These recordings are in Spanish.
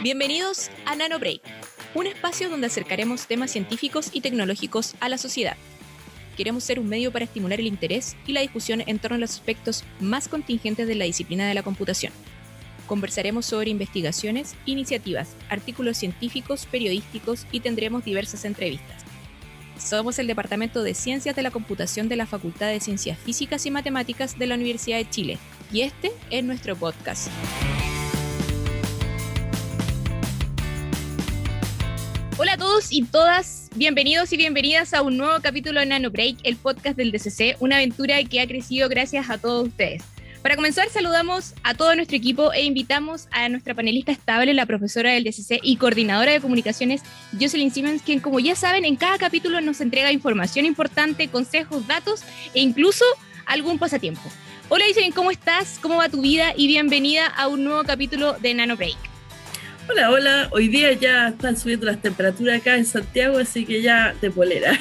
Bienvenidos a NanoBreak, un espacio donde acercaremos temas científicos y tecnológicos a la sociedad. Queremos ser un medio para estimular el interés y la discusión en torno a los aspectos más contingentes de la disciplina de la computación. Conversaremos sobre investigaciones, iniciativas, artículos científicos, periodísticos y tendremos diversas entrevistas. Somos el Departamento de Ciencias de la Computación de la Facultad de Ciencias Físicas y Matemáticas de la Universidad de Chile y este es nuestro podcast. Todos y todas, bienvenidos y bienvenidas a un nuevo capítulo de Nano Break, el podcast del DCC, una aventura que ha crecido gracias a todos ustedes. Para comenzar, saludamos a todo nuestro equipo e invitamos a nuestra panelista estable, la profesora del DCC y coordinadora de comunicaciones, Jocelyn Simmons, quien, como ya saben, en cada capítulo nos entrega información importante, consejos, datos e incluso algún pasatiempo. Hola Jocelyn, ¿cómo estás? ¿Cómo va tu vida? Y bienvenida a un nuevo capítulo de Nano Break. Hola, hola. Hoy día ya están subiendo las temperaturas acá en Santiago, así que ya de polera.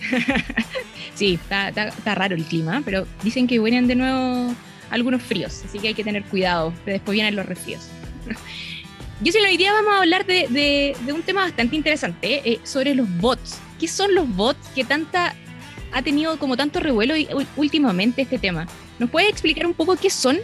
sí, está, raro el clima, pero dicen que vienen de nuevo algunos fríos, así que hay que tener cuidado, que después vienen los resfríos. Yo hoy día vamos a hablar de, un tema bastante interesante, eh, sobre los bots. ¿Qué son los bots que tanta ha tenido como tanto revuelo últimamente este tema? ¿Nos puedes explicar un poco qué son?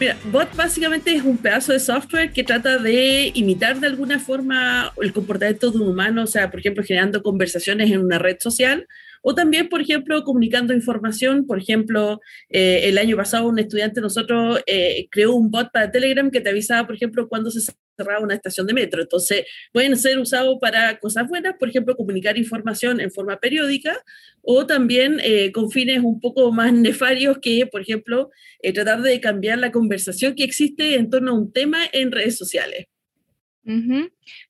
Mira, bot básicamente es un pedazo de software que trata de imitar de alguna forma el comportamiento de un humano, o sea, por ejemplo, generando conversaciones en una red social o también, por ejemplo, comunicando información. Por ejemplo, eh, el año pasado un estudiante de nosotros eh, creó un bot para Telegram que te avisaba, por ejemplo, cuando se cerraba una estación de metro. Entonces, pueden ser usados para cosas buenas, por ejemplo, comunicar información en forma periódica o también eh, con fines un poco más nefarios que, por ejemplo, tratar de cambiar la conversación que existe en torno a un tema en redes sociales.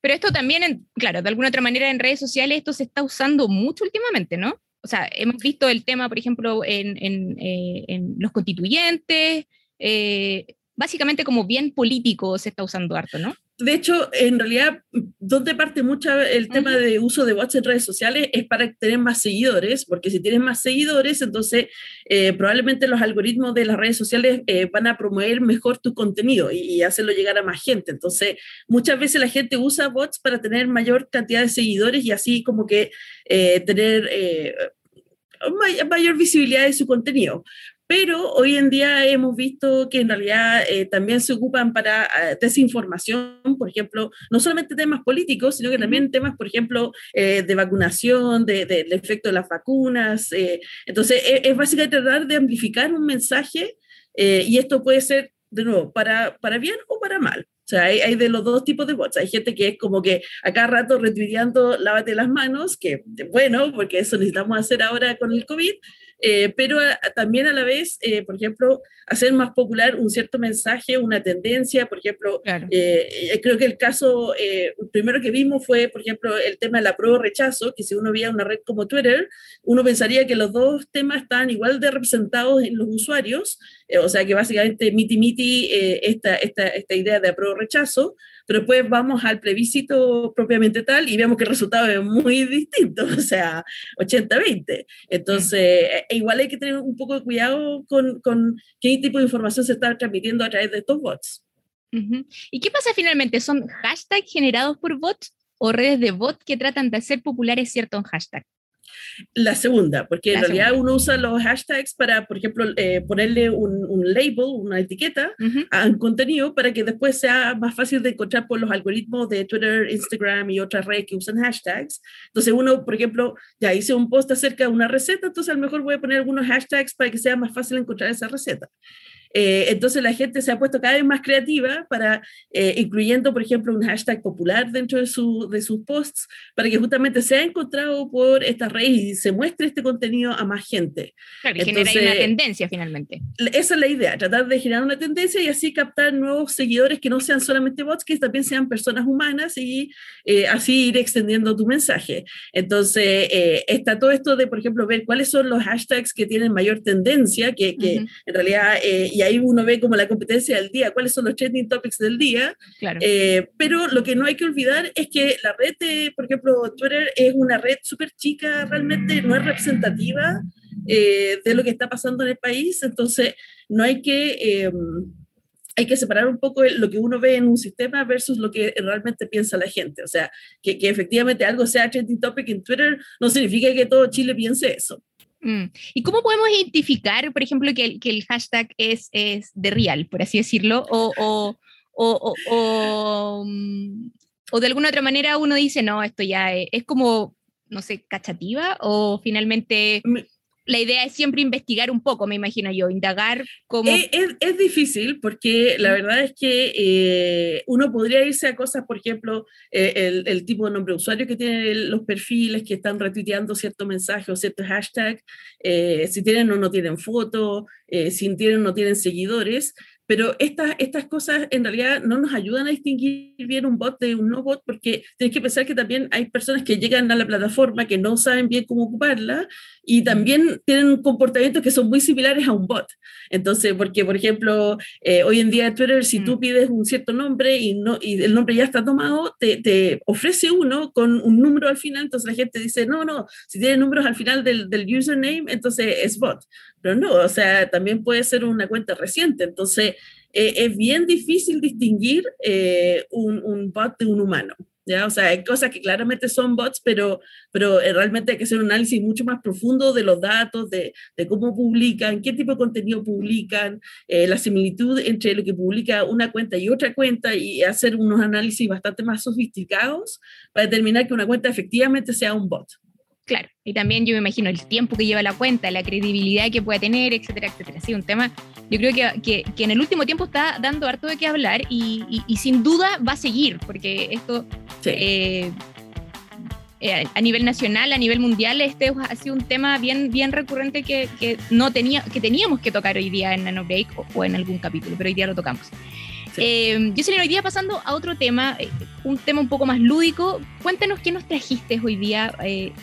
Pero esto también, claro, de alguna otra manera en redes sociales esto se está usando mucho últimamente, ¿no? O sea, hemos visto el tema, por ejemplo, en, en, eh, los constituyentes, eh, básicamente como bien político se está usando harto, ¿no? De hecho, en realidad, donde parte mucho el tema de uso de bots en redes sociales es para tener más seguidores, porque si tienes más seguidores, entonces eh, probablemente los algoritmos de las redes sociales eh, van a promover mejor tu contenido y, hacerlo llegar a más gente. Entonces, muchas veces la gente usa bots para tener mayor cantidad de seguidores y así como que eh, tener mayor visibilidad de su contenido pero hoy en día hemos visto que en realidad eh, también se ocupan para eh, desinformación, por ejemplo, no solamente temas políticos, sino que también temas, por ejemplo, eh, de vacunación, del de, efecto de las vacunas. entonces, es, es, básicamente tratar de amplificar un mensaje y esto puede ser, de nuevo, para, para bien o para mal. O sea, hay, hay, de los dos tipos de bots. Hay gente que es como que a cada rato retuiteando lávate las manos, que bueno, porque eso necesitamos hacer ahora con el COVID, eh, pero también a la vez, eh, por ejemplo, hacer más popular un cierto mensaje, una tendencia, por ejemplo, eh, creo que el caso, el primero que vimos fue, por ejemplo, el tema de la prueba rechazo, que si uno veía una red como Twitter, uno pensaría que los dos temas están igual de representados en los usuarios, o sea que básicamente miti miti esta, esta, esta idea de apruebo rechazo, pero después vamos al plebiscito propiamente tal y vemos que el resultado es muy distinto, o sea, 80-20. Entonces, e igual hay que tener un poco de cuidado con, con qué tipo de información se está transmitiendo a través de estos bots. ¿Y qué pasa finalmente? ¿Son hashtags generados por bots o redes de bots que tratan de hacer populares ciertos hashtags? La segunda, porque en realidad uno usa los hashtags para, por ejemplo, eh, ponerle un, un, label, una etiqueta a un contenido para que después sea más fácil de encontrar por los algoritmos de Twitter, Instagram y otras redes que usan hashtags. Entonces uno, por ejemplo, ya hice un post acerca de una receta, entonces a lo mejor voy a poner algunos hashtags para que sea más fácil encontrar esa receta. Eh, entonces la gente se ha puesto cada vez más creativa para, eh, incluyendo, por ejemplo, un hashtag popular dentro de, su, de sus posts, para que justamente sea encontrado por estas redes y se muestre este contenido a más gente. Claro, y genera una tendencia finalmente. Esa es la idea, tratar de generar una tendencia y así captar nuevos seguidores que no sean solamente bots, que también sean personas humanas y eh, así ir extendiendo tu mensaje. Entonces, está todo esto de, por ejemplo, ver cuáles son los hashtags que tienen mayor tendencia, que, que en realidad y ahí uno ve como la competencia del día, cuáles son los trending topics del día. Eh, pero lo que no hay que olvidar es que la red, de, por ejemplo, Twitter es una red súper chica, realmente no es representativa eh, de lo que está pasando en el país, entonces no hay que... Em, hay que separar un poco lo que uno ve en un sistema versus lo que realmente piensa la gente. O sea, que, que efectivamente algo sea trending topic en Twitter no significa que todo Chile piense eso. Mm. ¿Y cómo podemos identificar, por ejemplo, que el, hashtag es, es de real, por así decirlo? O, o, o, o, mm, de alguna otra manera uno dice, no, esto ya es, es como, no sé, cachativa, o finalmente la idea es siempre investigar un poco, me imagino yo, indagar cómo... Es, es, difícil porque la verdad es que eh, uno podría irse a cosas, por ejemplo, eh, el, el, tipo de nombre de usuario que tienen los perfiles que están retuiteando cierto mensaje o cierto hashtag, eh, si tienen o no tienen foto, si tienen o no tienen seguidores, pero estas, estas cosas en realidad no nos ayudan a distinguir bien un bot de un no bot porque tienes que pensar que también hay personas que llegan a la plataforma que no saben bien cómo ocuparla y también tienen comportamientos que son muy similares a un bot. Entonces, porque por ejemplo, eh, hoy en día en Twitter, si tú mm. pides un cierto nombre y, no, y el nombre ya está tomado, te, te, ofrece uno con un número al final, entonces la gente dice, no, no, si tiene números al final del, del username, entonces es bot. Pero no, o sea, también puede ser una cuenta reciente. Entonces, eh, es bien difícil distinguir eh, un, un, bot de un humano. ¿ya? O sea, hay cosas que claramente son bots, pero, pero eh, realmente hay que hacer un análisis mucho más profundo de los datos, de, de cómo publican, qué tipo de contenido publican, la similitud entre lo que publica una cuenta y otra cuenta y hacer unos análisis bastante más sofisticados para determinar que una cuenta efectivamente sea un bot. Claro, y también yo me imagino el tiempo que lleva la cuenta, la credibilidad que puede tener, etcétera, etcétera. Sí, un tema, yo creo que, que, que en el último tiempo está dando harto de qué hablar y, y, sin duda va a seguir, porque esto eh, eh, a nivel nacional, a nivel mundial, este ha sido un tema bien, bien recurrente que, que no tenía, que teníamos que tocar hoy día en Nano Break o, en algún capítulo, pero hoy día lo tocamos. Sí. Eh, yo hoy día pasando a otro tema, eh, un tema un poco más lúdico. Cuéntanos qué nos trajiste hoy día eh,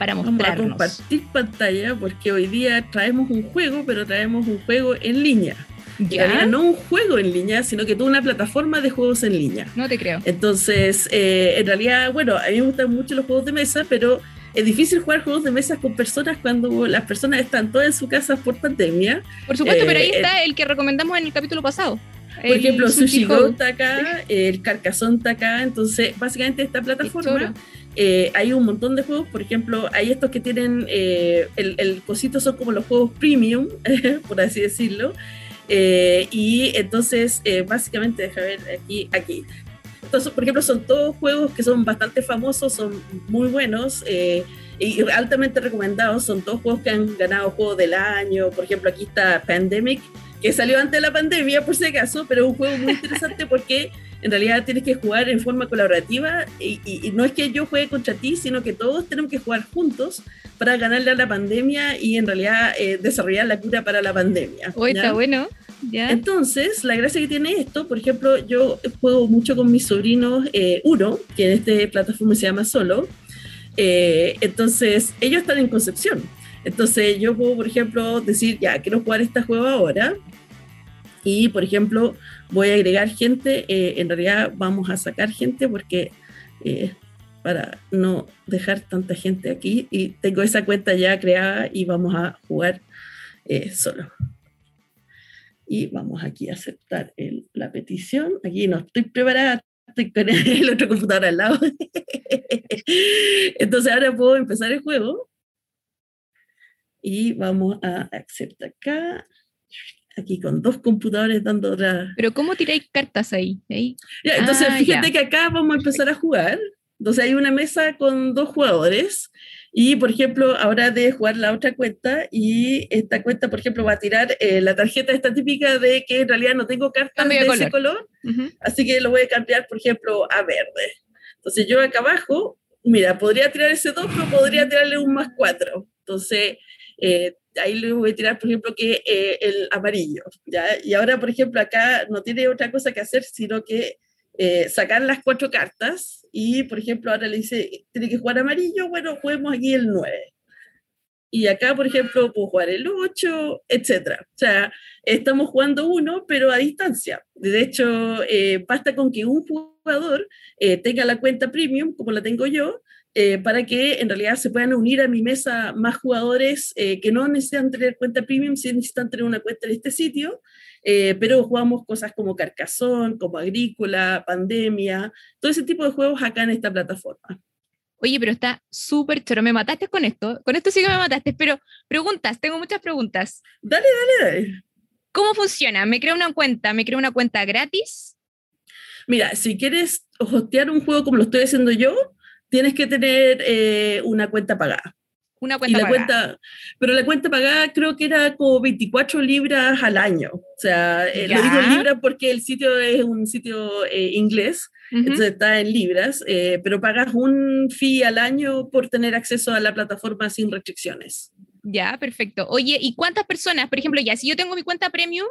para mostrarnos. Vamos a compartir pantalla porque hoy día traemos un juego, pero traemos un juego en línea. ¿Ya? no un juego en línea, sino que toda una plataforma de juegos en línea. No te creo. Entonces, eh, en realidad, bueno, a mí me gustan mucho los juegos de mesa, pero es difícil jugar juegos de mesa con personas cuando las personas están todas en su casa por pandemia. Por supuesto, eh, pero ahí eh, está el que recomendamos en el capítulo pasado. Por ejemplo, Sushi Go está acá, el Carcassonne está acá, entonces básicamente esta plataforma eh, hay un montón de juegos, por ejemplo, hay estos que tienen, eh, el, el, cosito son como los juegos premium, por así decirlo, eh, y entonces eh, básicamente, deja ver aquí, aquí. Entonces, por ejemplo, son todos juegos que son bastante famosos, son muy buenos eh, y altamente recomendados, son todos juegos que han ganado juego del año, por ejemplo, aquí está Pandemic, que salió antes de la pandemia, por si acaso, pero es un juego muy interesante porque en realidad tienes que jugar en forma colaborativa y, y, y, no es que yo juegue contra ti, sino que todos tenemos que jugar juntos para ganarle a la pandemia y en realidad eh, desarrollar la cura para la pandemia. Uy, está bueno. ¿Ya? Entonces, la gracia que tiene esto, por ejemplo, yo juego mucho con mis sobrinos eh, Uno, que en esta plataforma se llama Solo. Eh, entonces, ellos están en Concepción. Entonces, yo puedo, por ejemplo, decir, ya, quiero jugar este juego ahora. Y, por ejemplo, voy a agregar gente, eh, en realidad vamos a sacar gente porque eh, para no dejar tanta gente aquí y tengo esa cuenta ya creada y vamos a jugar eh, solo. Y vamos aquí a aceptar el, la petición. Aquí no estoy preparada, estoy con el otro computador al lado. Entonces ahora puedo empezar el juego. Y vamos a aceptar acá aquí con dos computadores dando otra... Pero ¿cómo tiráis cartas ahí? ¿Ahí? Ya, entonces ah, fíjate ya. que acá vamos a empezar a jugar. Entonces hay una mesa con dos jugadores y, por ejemplo, ahora de jugar la otra cuenta y esta cuenta, por ejemplo, va a tirar eh, la tarjeta esta típica de que en realidad no tengo cartas Cambio de, de color. ese color, uh -huh. así que lo voy a cambiar, por ejemplo, a verde. Entonces yo acá abajo, mira, podría tirar ese 2, pero podría tirarle un más 4. Entonces, eh, ahí le voy a tirar, por ejemplo, que eh, el amarillo, ¿ya? Y ahora, por ejemplo, acá no tiene otra cosa que hacer, sino que eh, sacar las cuatro cartas y, por ejemplo, ahora le dice, tiene que jugar amarillo, bueno, juguemos aquí el 9. Y acá, por ejemplo, puedo jugar el 8, etcétera. O sea, estamos jugando uno, pero a distancia. De hecho, eh, basta con que un jugador eh, tenga la cuenta premium, como la tengo yo, eh, para que en realidad se puedan unir a mi mesa más jugadores eh, que no necesitan tener cuenta premium, sí necesitan tener una cuenta en este sitio, eh, pero jugamos cosas como Carcassonne, como Agrícola, Pandemia, todo ese tipo de juegos acá en esta plataforma. Oye, pero está súper choro. Me mataste con esto. Con esto sí que me mataste, pero preguntas, tengo muchas preguntas. Dale, dale, dale. ¿Cómo funciona? ¿Me creo una cuenta? ¿Me creo una cuenta gratis? Mira, si quieres hostear un juego como lo estoy haciendo yo, tienes que tener eh, una cuenta pagada. Una cuenta la pagada. Cuenta, pero la cuenta pagada creo que era como 24 libras al año. O sea, eh, lo digo libras porque el sitio es un sitio eh, inglés, uh -huh. entonces está en libras, eh, pero pagas un fee al año por tener acceso a la plataforma sin restricciones. Ya, perfecto. Oye, ¿y cuántas personas? Por ejemplo, ya, si yo tengo mi cuenta premium,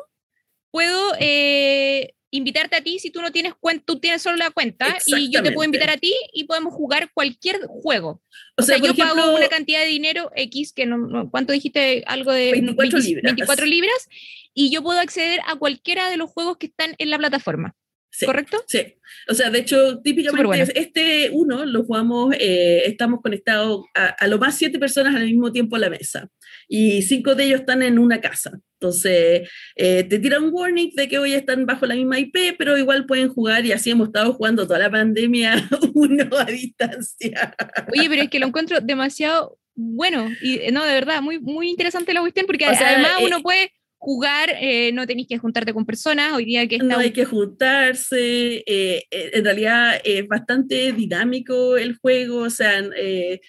puedo eh, invitarte a ti si tú no tienes cuenta, tú tienes solo la cuenta y yo te puedo invitar a ti y podemos jugar cualquier juego. O, o sea, sea yo ejemplo, pago una cantidad de dinero X, que no, no, ¿cuánto dijiste? Algo de 24 libras. 24 libras y yo puedo acceder a cualquiera de los juegos que están en la plataforma. Sí, ¿Correcto? Sí. O sea, de hecho, típicamente bueno. este uno lo jugamos, eh, estamos conectados a, a, lo más siete personas al mismo tiempo a la mesa. Y cinco de ellos están en una casa. Entonces, eh, te tiran un warning de que hoy están bajo la misma IP, pero igual pueden jugar y así hemos estado jugando toda la pandemia uno a distancia. Oye, pero es que lo encuentro demasiado bueno y no, de verdad, muy, muy interesante la cuestión porque o sea, además eh, uno puede jugar, eh, no tenéis que juntarte con personas, hoy día que está... No hay que juntarse, eh, en realidad es bastante dinámico el juego, o sea, eh,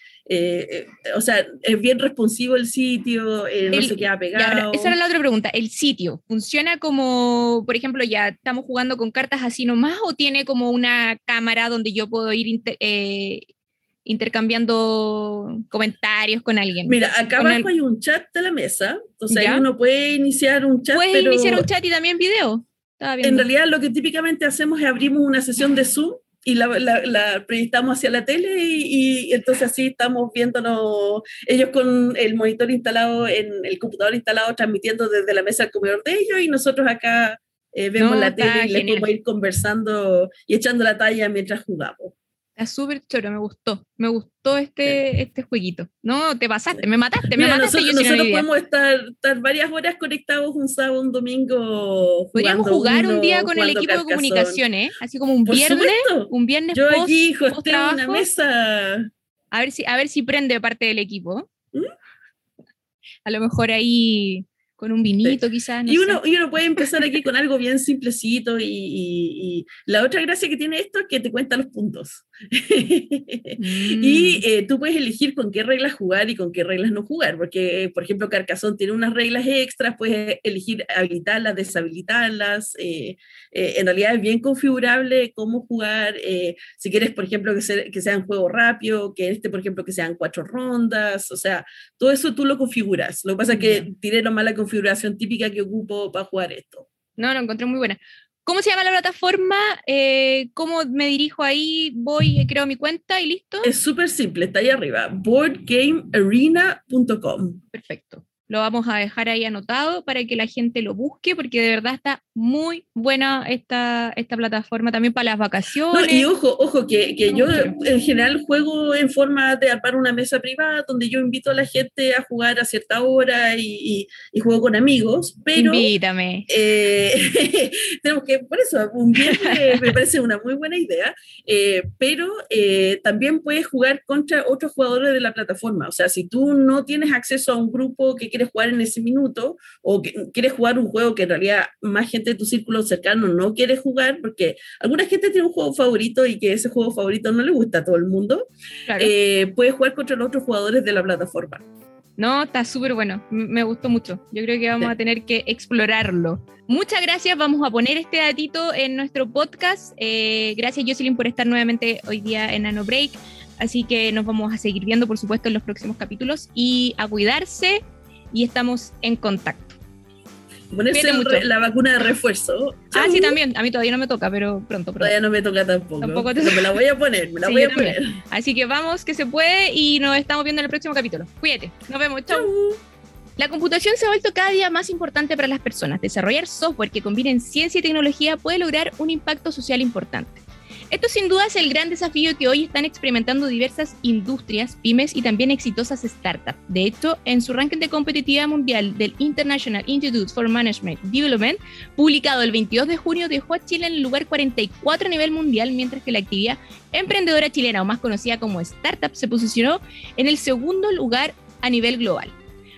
o sea es bien responsivo el sitio, no el, se queda pegado. Ahora, esa era la otra pregunta, ¿el sitio funciona como, por ejemplo, ya estamos jugando con cartas así nomás o tiene como una cámara donde yo puedo ir intercambiando comentarios con alguien. Mira, acá abajo el... hay un chat de la mesa, entonces ahí uno puede iniciar un chat. Puedes pero iniciar un chat y también video. En realidad lo que típicamente hacemos es abrimos una sesión de Zoom y la, la, la proyectamos hacia la tele y, y, entonces así estamos viéndonos, ellos con el monitor instalado, en el computador instalado, transmitiendo desde la mesa al comedor de ellos y nosotros acá eh, vemos no, la tele y les podemos ir conversando y echando la talla mientras jugamos. Está súper choro, me gustó. Me gustó este, sí. este jueguito. No, te pasaste, me mataste, me Mira, mataste. Nosotros, nosotros podemos estar, estar, varias horas conectados un sábado, un domingo. Podríamos jugar uno, un día con el equipo de comunicación, ¿eh? Así como un Por viernes. Supuesto. Un viernes Yo post, aquí post una mesa. A ver si, a ver si prende parte del equipo. ¿Mm? A lo mejor ahí con un vinito sí. quizás. No y, uno, sé. y uno puede empezar aquí con algo bien simplecito y, y, y, la otra gracia que tiene esto es que te cuenta los puntos. mm. Y eh, tú puedes elegir con qué reglas jugar y con qué reglas no jugar, porque por ejemplo Carcassonne tiene unas reglas extras, puedes elegir habilitarlas, deshabilitarlas, eh, eh, en realidad es bien configurable cómo jugar, eh, si quieres por ejemplo que, sea, que sea un juego rápido, que este por ejemplo que sean cuatro rondas, o sea, todo eso tú lo configuras, lo que pasa es que mm. tiré nomás la configuración configuración típica que ocupo para jugar esto. No, lo encontré muy buena. ¿Cómo se llama la plataforma? Eh, ¿Cómo me dirijo ahí? Voy, creo mi cuenta y listo. Es súper simple, está ahí arriba, boardgamearena.com. Perfecto. Lo vamos a dejar ahí anotado para que la gente lo busque, porque de verdad está muy buena esta, esta plataforma también para las vacaciones. No, y ojo, ojo, que, que yo en general juego en forma de armar una mesa privada donde yo invito a la gente a jugar a cierta hora y, y, y juego con amigos, pero... Invítame. Eh, tenemos que, por eso, un viernes me parece una muy buena idea, eh, pero eh, también puedes jugar contra otros jugadores de la plataforma. O sea, si tú no tienes acceso a un grupo que quieres jugar en ese minuto o que quieres jugar un juego que en realidad más gente de tu círculo cercano no quiere jugar, porque alguna gente tiene un juego favorito y que ese juego favorito no le gusta a todo el mundo, claro. eh, puedes jugar contra los otros jugadores de la plataforma. No, está súper bueno, me gustó mucho. Yo creo que vamos sí. a tener que explorarlo. Muchas gracias, vamos a poner este datito en nuestro podcast. Eh, gracias Jocelyn por estar nuevamente hoy día en Nano Break. Así que nos vamos a seguir viendo, por supuesto, en los próximos capítulos y a cuidarse y estamos en contacto. Ponerse re, la vacuna de refuerzo. Ah, sí, también. A mí todavía no me toca, pero pronto. pronto. Todavía no me toca tampoco. tampoco te... pero me la voy a poner, me la sí, voy a poner. También. Así que vamos, que se puede y nos estamos viendo en el próximo capítulo. Cuídate. Nos vemos. Chau. La computación se ha vuelto cada día más importante para las personas. Desarrollar software que combine ciencia y tecnología puede lograr un impacto social importante. Esto sin duda es el gran desafío que hoy están experimentando diversas industrias, pymes y también exitosas startups. De hecho, en su ranking de competitividad mundial del International Institute for Management Development, publicado el 22 de junio, dejó a Chile en el lugar 44 a nivel mundial, mientras que la actividad emprendedora chilena, o más conocida como startup, se posicionó en el segundo lugar a nivel global.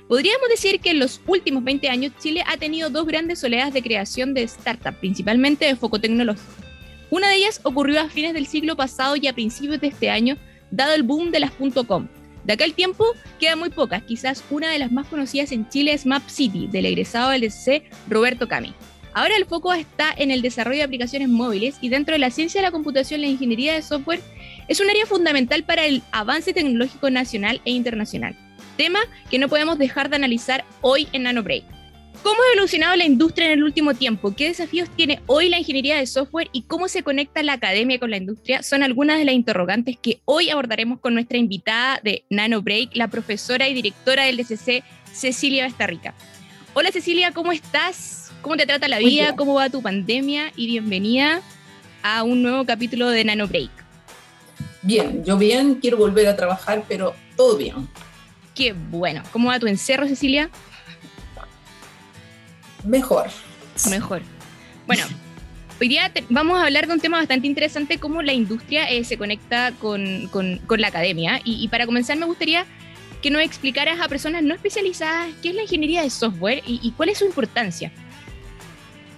Podríamos decir que en los últimos 20 años Chile ha tenido dos grandes oleadas de creación de startups, principalmente de foco tecnológico. Una de ellas ocurrió a fines del siglo pasado y a principios de este año, dado el boom de las .com. De aquel tiempo quedan muy pocas, quizás una de las más conocidas en Chile es Map City, del egresado del DC Roberto Cami. Ahora el foco está en el desarrollo de aplicaciones móviles y dentro de la ciencia de la computación la ingeniería de software es un área fundamental para el avance tecnológico nacional e internacional, tema que no podemos dejar de analizar hoy en NanoBreak. ¿Cómo ha evolucionado la industria en el último tiempo? ¿Qué desafíos tiene hoy la ingeniería de software y cómo se conecta la academia con la industria? Son algunas de las interrogantes que hoy abordaremos con nuestra invitada de Nano Break, la profesora y directora del DCC, Cecilia Bastarrica. Hola Cecilia, ¿cómo estás? ¿Cómo te trata la vida? ¿Cómo va tu pandemia? Y bienvenida a un nuevo capítulo de Nano Break. Bien, yo bien, quiero volver a trabajar, pero todo bien. Qué bueno. ¿Cómo va tu encerro, Cecilia? Mejor. Mejor. Bueno, hoy día vamos a hablar de un tema bastante interesante, cómo la industria eh, se conecta con, la academia. Y, para comenzar me gustaría que nos explicaras a personas no especializadas qué es la ingeniería de software y, cuál es su importancia.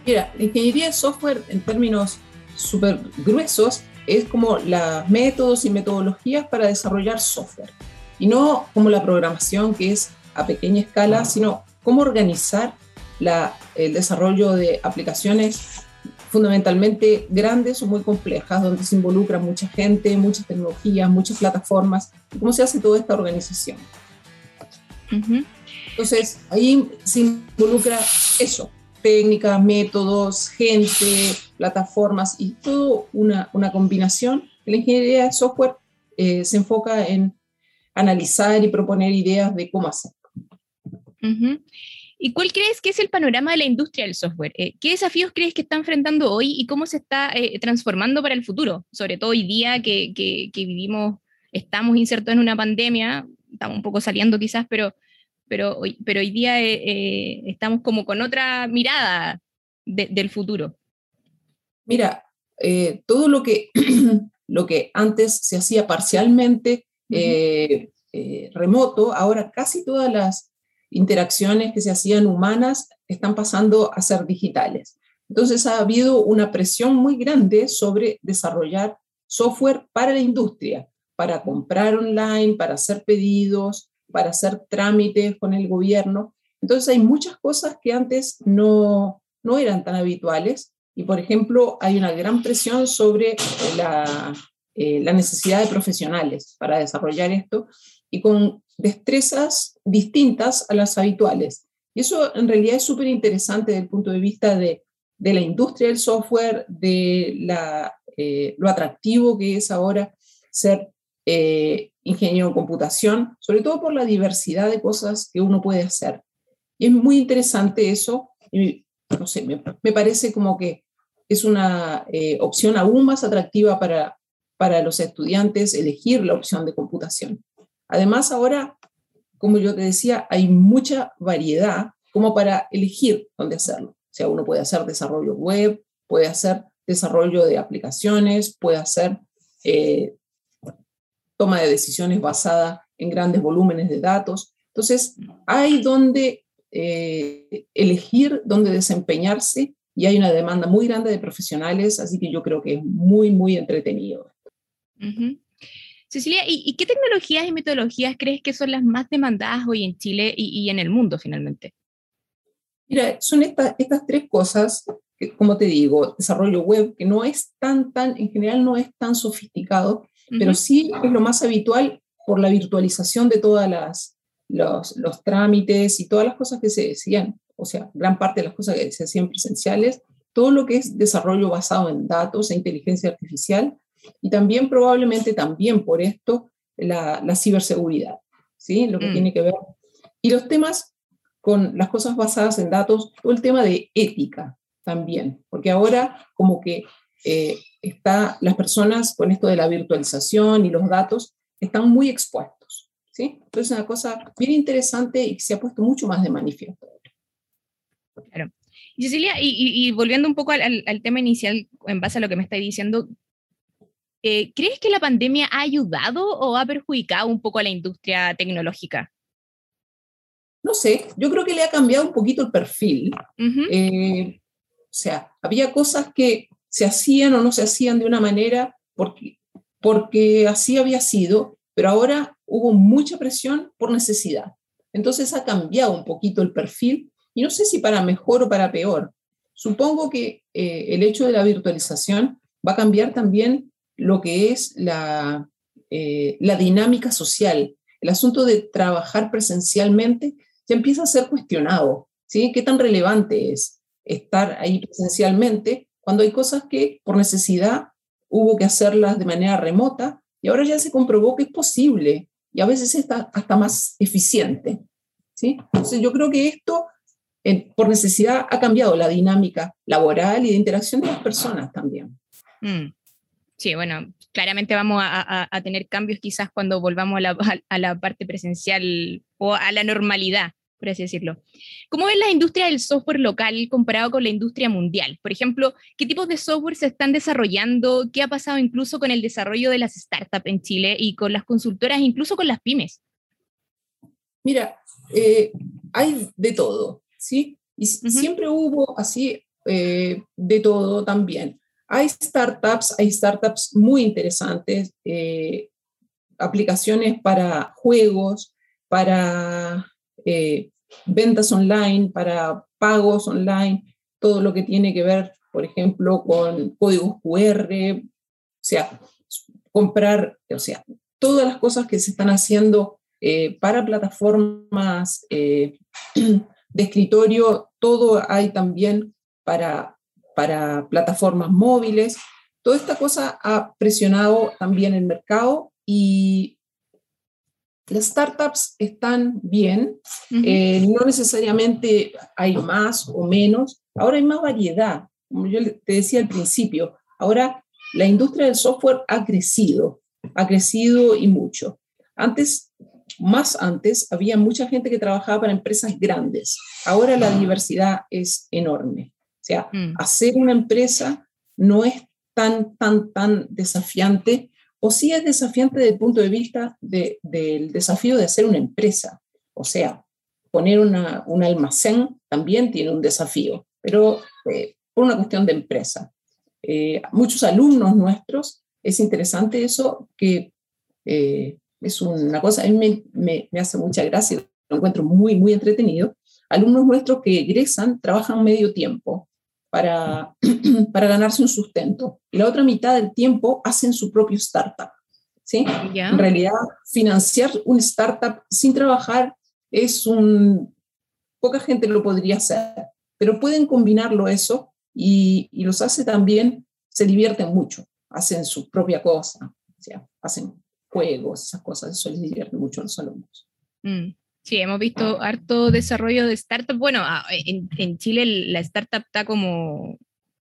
Mira, la ingeniería de software en términos súper gruesos es como los métodos y metodologías para desarrollar software. Y no como la programación que es a pequeña escala, sino cómo organizar el desarrollo de aplicaciones fundamentalmente grandes o muy complejas, donde se involucra mucha gente, muchas tecnologías, muchas plataformas, cómo se hace toda esta organización. Entonces, ahí se involucra eso, técnicas, métodos, gente, plataformas y todo una, una combinación. La ingeniería de software eh, se enfoca en analizar y proponer ideas de cómo hacerlo. ¿Y cuál crees que es el panorama de la industria del software? Eh, ¿Qué desafíos crees que está enfrentando hoy y cómo se está eh, transformando para el futuro? Sobre todo hoy día que, vivimos, estamos insertos en una pandemia, estamos un poco saliendo quizás, pero, pero, hoy, pero hoy día eh, estamos como con otra mirada del futuro. Mira, todo lo que, lo que antes se hacía parcialmente remoto, ahora casi todas las interacciones que se hacían humanas están pasando a ser digitales. Entonces ha habido una presión muy grande sobre desarrollar software para la industria, para comprar online, para hacer pedidos, para hacer trámites con el gobierno. Entonces hay muchas cosas que antes no, no eran tan habituales y, por ejemplo, hay una gran presión sobre la, eh, la necesidad de profesionales para desarrollar esto y con destrezas distintas a las habituales. Y eso en realidad es súper interesante desde el punto de vista de, de, la industria del software, de la, eh, lo atractivo que es ahora ser eh, ingeniero en computación, sobre todo por la diversidad de cosas que uno puede hacer. Y es muy interesante eso. Y, no sé, me, parece como que es una eh, opción aún más atractiva para, para los estudiantes elegir la opción de computación. Además, ahora como yo te decía, hay mucha variedad como para elegir dónde hacerlo. O sea, uno puede hacer desarrollo web, puede hacer desarrollo de aplicaciones, puede hacer eh, toma de decisiones basada en grandes volúmenes de datos. Entonces, hay donde eh, elegir, donde desempeñarse y hay una demanda muy grande de profesionales, así que yo creo que es muy, muy entretenido. Cecilia, ¿y, qué tecnologías y metodologías crees que son las más demandadas hoy en Chile y, en el mundo finalmente? Mira, son estas tres cosas, que, como te digo, desarrollo web, que no es tan, tan, en general no es tan sofisticado, pero sí es lo más habitual por la virtualización de todas las, los, los trámites y todas las cosas que se decían, o sea, gran parte de las cosas que se hacían presenciales, todo lo que es desarrollo basado en datos e inteligencia artificial, y también probablemente también por esto la, la ciberseguridad, ¿sí? Lo que mm. tiene que ver. Y los temas con las cosas basadas en datos, o el tema de ética también, porque ahora como que eh, está, las personas con esto de la virtualización y los datos están muy expuestos. ¿sí? Entonces es una cosa bien interesante y que se ha puesto mucho más de manifiesto. Claro. Y Cecilia, y, volviendo un poco al, tema inicial, en base a lo que me estáis diciendo, eh, ¿crees que la pandemia ha ayudado o ha perjudicado un poco a la industria tecnológica? No sé, yo creo que le ha cambiado un poquito el perfil. Eh, o sea, había cosas que se hacían o no se hacían de una manera porque, porque así había sido, pero ahora hubo mucha presión por necesidad. Entonces ha cambiado un poquito el perfil y no sé si para mejor o para peor. Supongo que eh, el hecho de la virtualización va a cambiar también lo que es la, eh, la dinámica social. El asunto de trabajar presencialmente ya empieza a ser cuestionado. ¿sí? ¿Qué tan relevante es estar ahí presencialmente cuando hay cosas que por necesidad hubo que hacerlas de manera remota y ahora ya se comprobó que es posible y a veces está hasta más eficiente? ¿sí? Entonces yo creo que esto por necesidad ha cambiado la dinámica laboral y de interacción de las personas también. Mm. Sí, bueno, claramente vamos a, tener cambios quizás cuando volvamos a la, a la, parte presencial o a la normalidad, por así decirlo. ¿Cómo ves la industria del software local comparado con la industria mundial? Por ejemplo, ¿qué tipos de software se están desarrollando? ¿Qué ha pasado incluso con el desarrollo de las startups en Chile y con las consultoras, incluso con las pymes? Mira, eh, hay de todo. ¿sí? Y siempre hubo así eh, de todo también. Hay startups, hay startups muy interesantes, eh, aplicaciones para juegos, para eh, ventas online, para pagos online, todo lo que tiene que ver, por ejemplo, con códigos QR, o sea, comprar, o sea, todas las cosas que se están haciendo para plataformas de escritorio, todo hay también para, para plataformas móviles. Toda esta cosa ha presionado también el mercado y las startups están bien, eh, no necesariamente hay más o menos, ahora hay más variedad, como yo te decía al principio, ahora la industria del software ha crecido, ha crecido y mucho. Antes más antes había mucha gente que trabajaba para empresas grandes. Ahora la diversidad es enorme. O sea, mm. hacer una empresa no es tan, tan, tan desafiante, o sí es desafiante desde el punto de vista del desafío de hacer una empresa. O sea, poner un almacén también tiene un desafío, pero eh, por una cuestión de empresa. Eh, muchos alumnos nuestros, es interesante eso, que eh, es una cosa, a mí me, me, hace mucha gracia, lo encuentro muy, muy entretenido. Alumnos nuestros que egresan trabajan medio tiempo para, para ganarse un sustento y la otra mitad del tiempo hacen su propio startup. ¿sí? En realidad, financiar un startup sin trabajar es un... Poca gente lo podría hacer, pero pueden combinarlo eso y, y los hace también, se divierten mucho, hacen su propia cosa, o sea, hacen juegos, esas cosas, eso les divierte mucho a los alumnos. Mm, sí, hemos visto harto desarrollo de startup. Bueno, ah, en, en, Chile la startup está como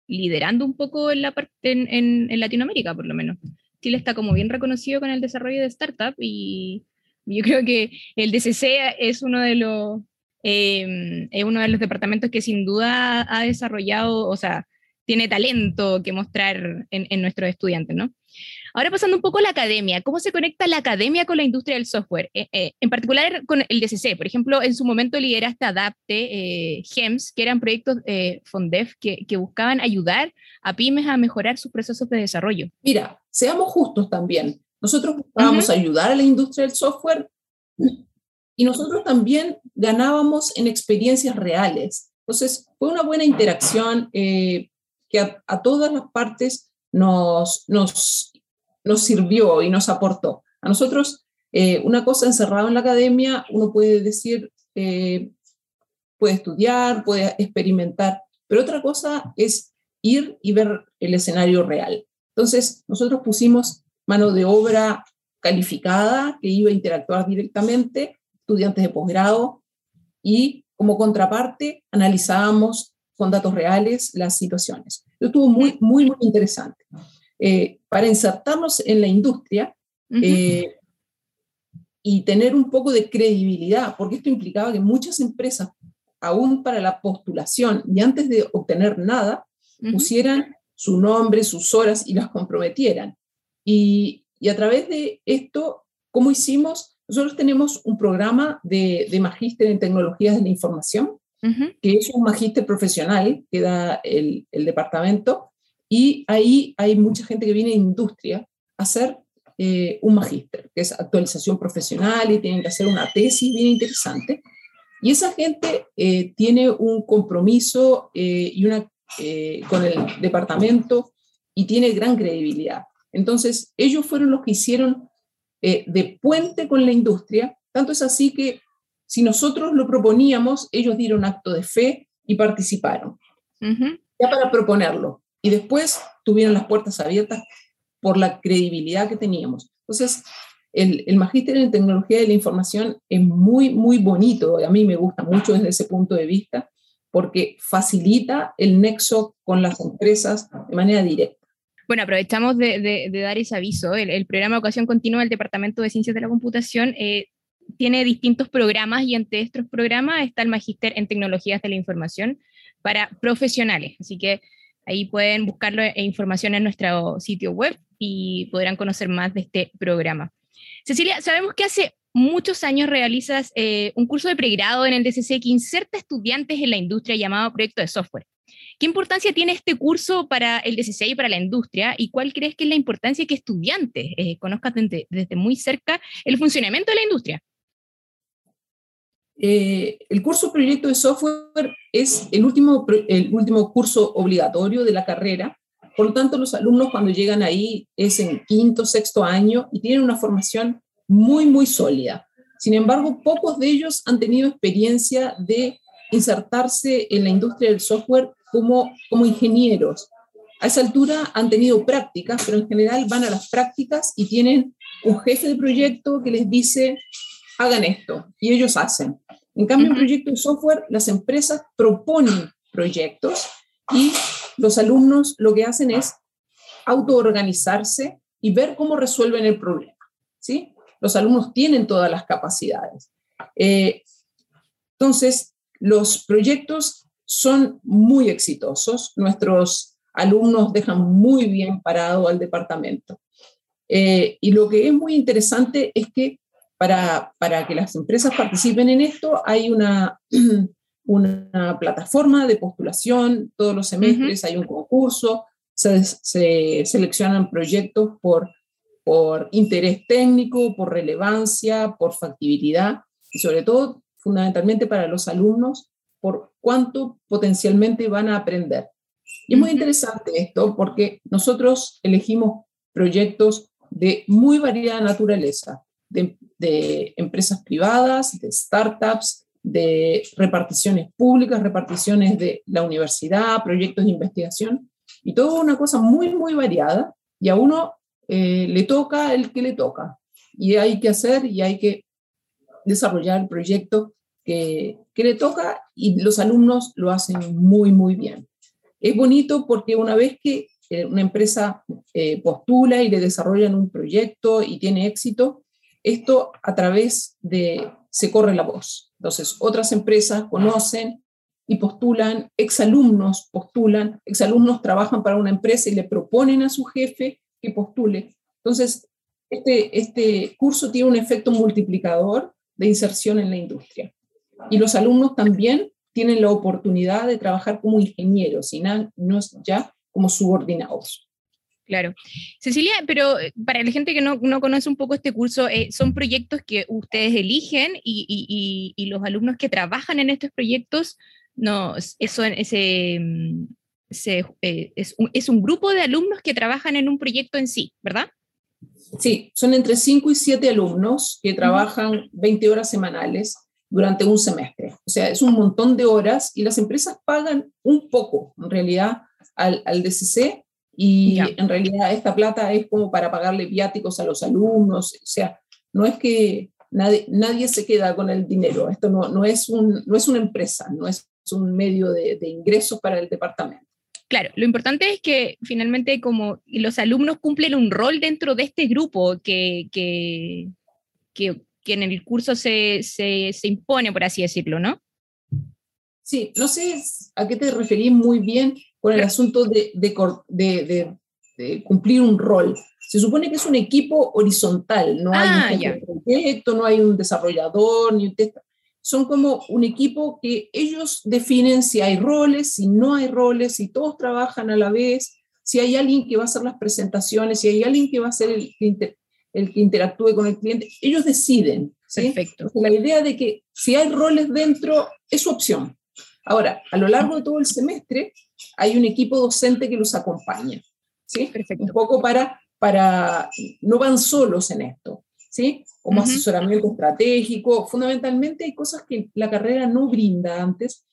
liderando un poco en la parte en, en, Latinoamérica, por lo menos. Chile está como bien reconocido con el desarrollo de startup y yo creo que el DCC es uno de los em, es uno de los departamentos que sin duda ha desarrollado, o sea, tiene talento que mostrar en, en nuestros estudiantes, ¿no? Ahora pasando un poco a la academia, ¿cómo se conecta la academia con la industria del software? Eh, eh, en particular con el DCC, por ejemplo, en su momento lideraste Adapte, eh, GEMS, que eran proyectos FONDEF que, que, buscaban ayudar a pymes a mejorar sus procesos de desarrollo. Mira, seamos justos también. Nosotros buscábamos ayudar a la industria del software y nosotros también ganábamos en experiencias reales. Entonces, fue una buena interacción que a, a, todas las partes nos, nos nos sirvió y nos aportó. A nosotros, eh, una cosa encerrado en la academia, uno puede decir, eh, puede estudiar, puede experimentar, pero otra cosa es ir y ver el escenario real. Entonces, nosotros pusimos mano de obra calificada que iba a interactuar directamente, estudiantes de posgrado, y como contraparte analizábamos con datos reales las situaciones. Estuvo muy, muy, muy interesante. Eh, para insertarnos en la industria eh, y tener un poco de credibilidad, porque esto implicaba que muchas empresas, aún para la postulación y antes de obtener nada, pusieran su nombre, sus horas y las comprometieran. Y, y a través de esto, ¿cómo hicimos? Nosotros tenemos un programa de, de magíster en tecnologías de la información, que es un magíster profesional que da el, el, departamento, y ahí hay mucha gente que viene de industria a hacer eh, un magíster, que es actualización profesional y tienen que hacer una tesis bien interesante. Y esa gente eh, tiene un compromiso eh, y una, con el departamento y tiene gran credibilidad. Entonces, ellos fueron los que hicieron de puente con la industria, tanto es así que si nosotros lo proponíamos, ellos dieron acto de fe y participaron, ya para proponerlo. Y después tuvieron las puertas abiertas por la credibilidad que teníamos. Entonces, el, el magíster en tecnología de la información es muy, muy bonito. A mí me gusta mucho desde ese punto de vista porque facilita el nexo con las empresas de manera directa. Bueno, aprovechamos de, dar ese aviso. El, programa de educación continua del Departamento de Ciencias de la Computación eh, tiene distintos programas y entre estos programas está el Magíster en Tecnologías de la Información para profesionales. Así que ahí pueden buscarlo e información en nuestro sitio web y podrán conocer más de este programa. Cecilia, sabemos que hace muchos años realizas eh, un curso de pregrado en el DCC que inserta estudiantes en la industria llamado Proyecto de Software. ¿Qué importancia tiene este curso para el DCC y para la industria? ¿Y cuál crees que es la importancia que estudiantes eh, conozcan desde, muy cerca el funcionamiento de la industria? Eh, el curso Proyecto de Software es el último, el último curso obligatorio de la carrera. Por lo tanto, los alumnos cuando llegan ahí es en quinto, sexto año y tienen una formación muy, muy sólida. Sin embargo, pocos de ellos han tenido experiencia de insertarse en la industria del software como, como ingenieros. A esa altura han tenido prácticas, pero en general van a las prácticas y tienen un jefe de proyecto que les dice, hagan esto, y ellos hacen. En cambio, en proyecto de software, las empresas proponen proyectos y los alumnos lo que hacen es autoorganizarse y ver cómo resuelven el problema. ¿sí? Los alumnos tienen todas las capacidades. Eh, entonces, los proyectos son muy exitosos. Nuestros alumnos dejan muy bien parado al departamento. Eh, y lo que es muy interesante es que para, para, que las empresas participen en esto hay una, una plataforma de postulación, todos los semestres hay un concurso, se, se, seleccionan proyectos por, por interés técnico, por relevancia, por factibilidad y sobre todo, fundamentalmente para los alumnos, por cuánto potencialmente van a aprender. Y es muy interesante esto porque nosotros elegimos proyectos de muy variada naturaleza, de, empresas privadas, de startups, de reparticiones públicas, reparticiones de la universidad, proyectos de investigación, y todo una cosa muy, muy variada, y a uno eh, le toca el que le toca, y hay que hacer y hay que desarrollar el proyecto que, le toca y los alumnos lo hacen muy, muy bien. Es bonito porque una vez que eh, una empresa eh, postula y le desarrollan un proyecto y tiene éxito, esto a través de, se corre la voz. Entonces, otras empresas conocen y postulan, exalumnos postulan, exalumnos trabajan para una empresa y le proponen a su jefe que postule. Entonces, este, este curso tiene un efecto multiplicador de inserción en la industria. Y los alumnos también tienen la oportunidad de trabajar como ingenieros y no, ya como subordinados. Claro. Cecilia, pero eh, para la gente que no, no conoce un poco este curso, eh, son proyectos que ustedes eligen y, y, y, los alumnos que trabajan en estos proyectos, no, eso, ese, mm, eh, es, un, es, un, grupo de alumnos que trabajan en un proyecto en sí, ¿verdad? Sí, son entre 5 y 7 alumnos que trabajan 20 horas semanales durante un semestre. O sea, es un montón de horas y las empresas pagan un poco, en realidad, al, al DCC y en realidad esta plata es como para pagarle viáticos a los alumnos. O sea, no es que nadie, nadie se queda con el dinero. Esto no, no, es, un, no es una empresa, no es un medio de, ingresos para el departamento. Claro, lo importante es que finalmente como los alumnos cumplen un rol dentro de este grupo que, que, que, en el curso se, se, se, impone, por así decirlo, ¿no? Sí, no sé a qué te referís muy bien con el asunto de, de, de, cumplir un rol. Se supone que es un equipo horizontal, no hay un ah, proyecto, no hay un desarrollador, ni un Son como un equipo que ellos definen si hay roles, si no hay roles, si todos trabajan a la vez, si hay alguien que va a hacer las presentaciones, si hay alguien que va a ser el, el que interactúe con el cliente. Ellos deciden. Perfecto. La idea de que si hay roles dentro es su opción. Ahora, a lo largo de todo el semestre hay un equipo docente que los acompaña, ¿sí? Perfecto. Un poco para, para, no van solos en esto, ¿sí? Como asesoramiento estratégico, fundamentalmente hay cosas que la carrera no brinda antes,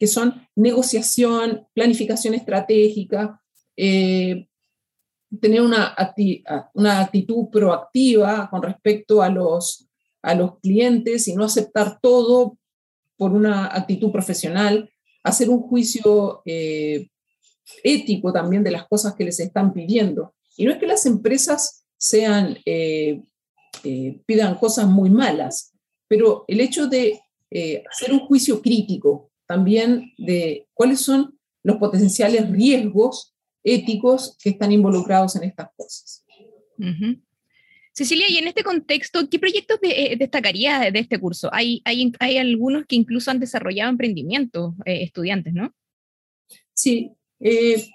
que son negociación, planificación estratégica, eh, tener una, una actitud proactiva con respecto a los, a los clientes y no aceptar todo por una actitud profesional, hacer un juicio eh, ético también de las cosas que les están pidiendo. Y no es que las empresas sean, eh, eh, pidan cosas muy malas, pero el hecho de hacer un juicio crítico también de cuáles son los potenciales riesgos éticos que están involucrados en estas cosas. Cecilia, y en este contexto, ¿qué proyectos de, eh, destacarías de este curso? Hay, hay, hay, algunos que incluso han desarrollado emprendimientos eh, estudiantes, ¿no? Sí. Eh,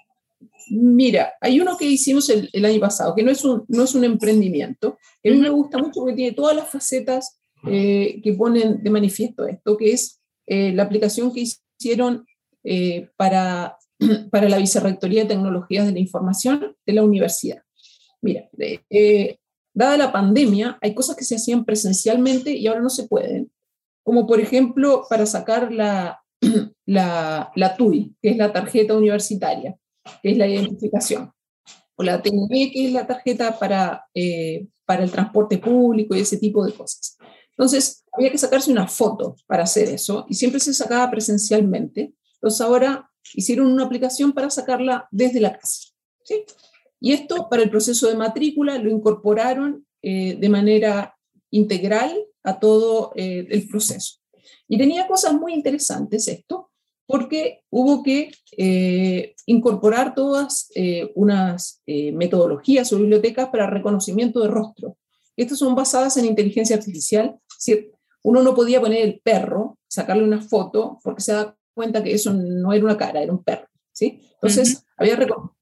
mira, hay uno que hicimos el, año pasado, que no es un, no es un emprendimiento. A mí me gusta mucho porque tiene todas las facetas que ponen de manifiesto esto, que es la aplicación que hicieron para, para la Vicerrectoría de Tecnologías de la Información de la universidad. Mira, dada la pandemia, hay cosas que se hacían presencialmente y ahora no se pueden, como por ejemplo para sacar la, la, la TUI, que es la tarjeta universitaria, que es la identificación, o la TNB, que es la tarjeta para, eh, para el transporte público y ese tipo de cosas. Entonces, había que sacarse una foto para hacer eso y siempre se sacaba presencialmente. Entonces, ahora hicieron una aplicación para sacarla desde la casa. ¿sí? Y esto para el proceso de matrícula lo incorporaron eh, de manera integral a todo eh, el proceso. Y tenía cosas muy interesantes esto, porque hubo que eh, incorporar todas unas metodologías o bibliotecas para reconocimiento de rostro. Estas son basadas en inteligencia artificial. Uno no podía poner el perro, sacarle una foto, porque se da cuenta que eso no era una cara, era un perro. ¿sí? Entonces, había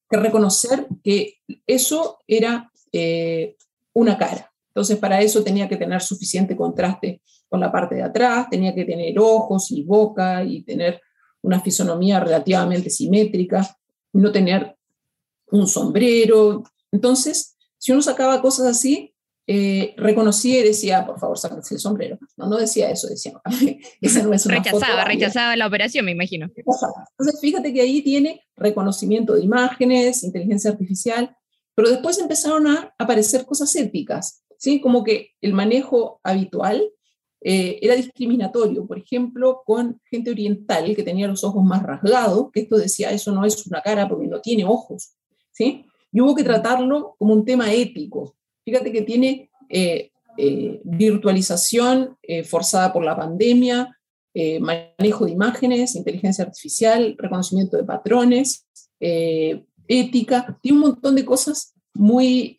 que reconocer que eso era eh, una cara. Entonces, para eso tenía que tener suficiente contraste con la parte de atrás, tenía que tener ojos y boca y tener una fisonomía relativamente simétrica, no tener un sombrero. Entonces, si uno sacaba cosas así, eh, reconocía y decía, por favor, sáquense el sombrero. No, no decía eso, decía, esa no es una Rechazaba, rechazaba la operación, me imagino. Entonces, fíjate que ahí tiene reconocimiento de imágenes, inteligencia artificial, pero después empezaron a aparecer cosas éticas, ¿sí? Como que el manejo habitual eh, era discriminatorio, por ejemplo, con gente oriental que tenía los ojos más rasgados, que esto decía, eso no es una cara porque no tiene ojos, ¿sí? Y hubo que tratarlo como un tema ético, Fíjate que tiene eh, eh, virtualización eh, forzada por la pandemia, manejo de imágenes, inteligencia artificial, reconocimiento de patrones, ética, tiene un montón de cosas muy,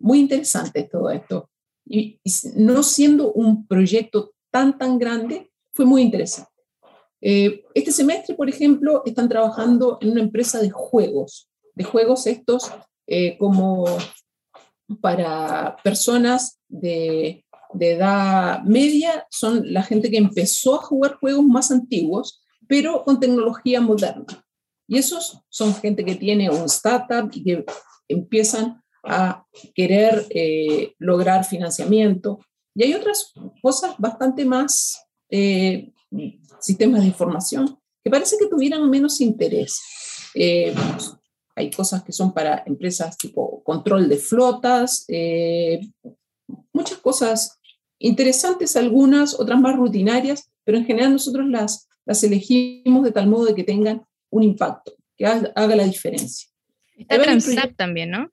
muy interesantes todo esto. Y, no siendo un proyecto tan, tan grande, fue muy interesante. este semestre, por ejemplo, están trabajando en una empresa de juegos, de juegos estos como para personas de, edad media son la gente que empezó a jugar juegos más antiguos, pero con tecnología moderna. Y esos son gente que tiene un startup y que empiezan a querer eh, lograr financiamiento. Y hay otras cosas bastante más, eh, sistemas de información, que parece que tuvieran menos interés. Eh, hay cosas que son para empresas tipo control de flotas, eh, muchas cosas interesantes algunas, otras más rutinarias, pero en general nosotros las, las elegimos de tal modo de que tengan un impacto, que haga, la diferencia. Está Transap también, ¿no?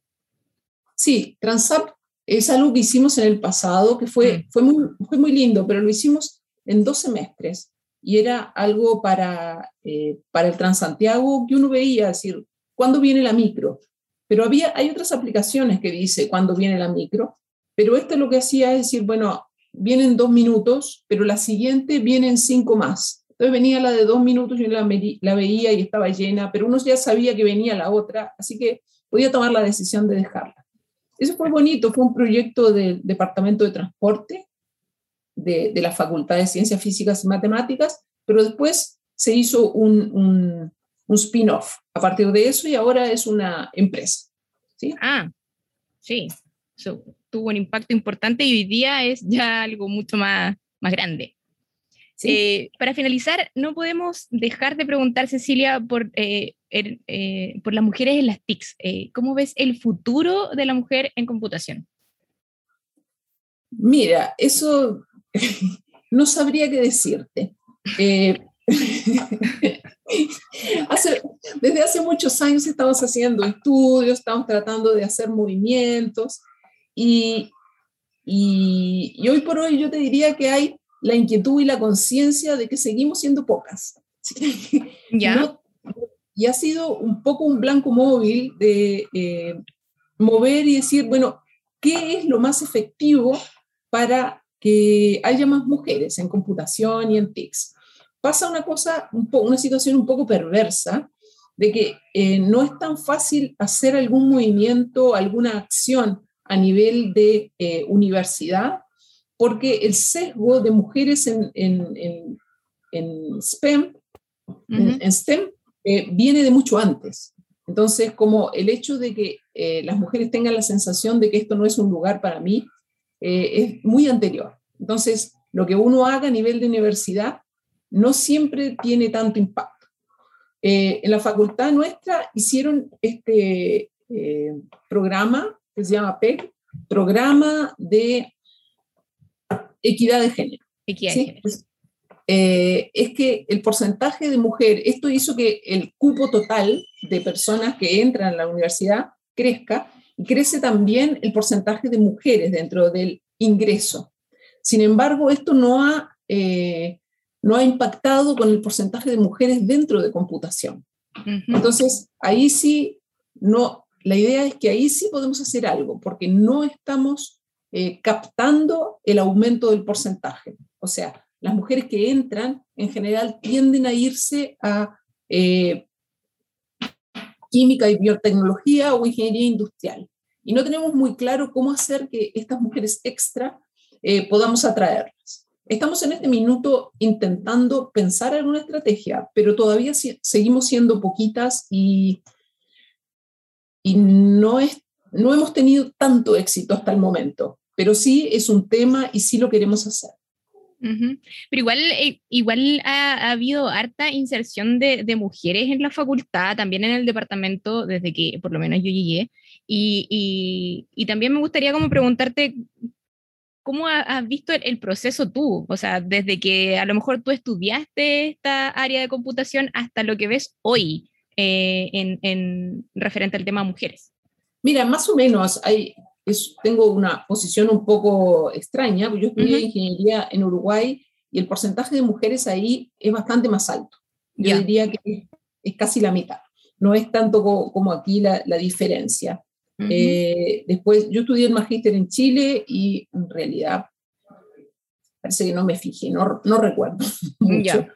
Sí, Transap es algo que hicimos en el pasado, que fue, mm. fue, muy, fue muy lindo, pero lo hicimos en dos semestres y era algo para, eh, para el Transantiago que uno veía, decir, ¿cuándo viene la micro? Pero había, hay otras aplicaciones que dice cuándo viene la micro, pero esto lo que hacía es decir, bueno, vienen dos minutos, pero la siguiente vienen cinco más. Entonces venía la de dos minutos, y la, veía y estaba llena, pero uno ya sabía que venía la otra, así que podía tomar la decisión de dejarla. Eso fue bonito, fue un proyecto del Departamento de Transporte de, la Facultad de Ciencias Físicas y Matemáticas, pero después se hizo un, un spin-off a partir de eso y ahora es una empresa. ¿sí? Ah, sí, tuvo un impacto importante y hoy día es ya algo mucho más, más grande. Eh, para finalizar, no podemos dejar de preguntar, Cecilia, por, eh, eh, por las mujeres en las TICs. ¿Cómo ves el futuro de la mujer en computación? Mira, eso no sabría qué decirte. desde hace muchos años estamos haciendo estudios, estamos tratando de hacer movimientos y, y, hoy por hoy yo te diría que hay la inquietud y la conciencia de que seguimos siendo pocas. ¿Ya? y ha sido un poco un blanco móvil de eh, mover y decir, bueno, ¿qué es lo más efectivo para que haya más mujeres en computación y en TICS? Pasa una cosa, una situación un poco perversa, de que eh, no es tan fácil hacer algún movimiento, alguna acción a nivel de eh, universidad, porque el sesgo de mujeres en, en, en, STEM, en, STEM eh, viene de mucho antes. Entonces, como el hecho de que las mujeres tengan la sensación de que esto no es un lugar para mí, es muy anterior. Entonces, lo que uno haga a nivel de universidad no siempre tiene tanto impacto. en la facultad nuestra hicieron este programa que se llama PEG, Programa de Equidad de Género. Equidad de género. Eh, es que el porcentaje de mujeres, esto hizo que el cupo total de personas que entran a la universidad crezca y crece también el porcentaje de mujeres dentro del ingreso. Sin embargo, esto no ha, eh, no ha impactado con el porcentaje de mujeres dentro de computación. Entonces, ahí sí no, la idea es que ahí sí podemos hacer algo, porque no estamos eh, captando el aumento del porcentaje. O sea, las mujeres que entran en general tienden a irse a eh, química y biotecnología o ingeniería industrial. Y no tenemos muy claro cómo hacer que estas mujeres extra eh, podamos atraerlas. Estamos en este minuto intentando pensar alguna estrategia, pero todavía seguimos siendo poquitas y y no, es, no hemos tenido tanto éxito hasta el momento, pero sí es un tema y sí lo queremos hacer. Pero igual, eh, igual ha, habido harta inserción de, de, mujeres en la facultad, también en el departamento, desde que por lo menos yo llegué. Y, y, y también me gustaría como preguntarte, ¿cómo has visto el, proceso tú? O sea, desde que a lo mejor tú estudiaste esta área de computación hasta lo que ves hoy. Eh, en, referente al tema mujeres? Mira, más o menos, hay, tengo una posición un poco extraña, yo estudié ingeniería en Uruguay y el porcentaje de mujeres ahí es bastante más alto. Yo diría que es, casi la mitad. No es tanto como, aquí la, diferencia. Eh, después, yo estudié el magíster en Chile y en realidad parece que no me fijé, no, no recuerdo mucho.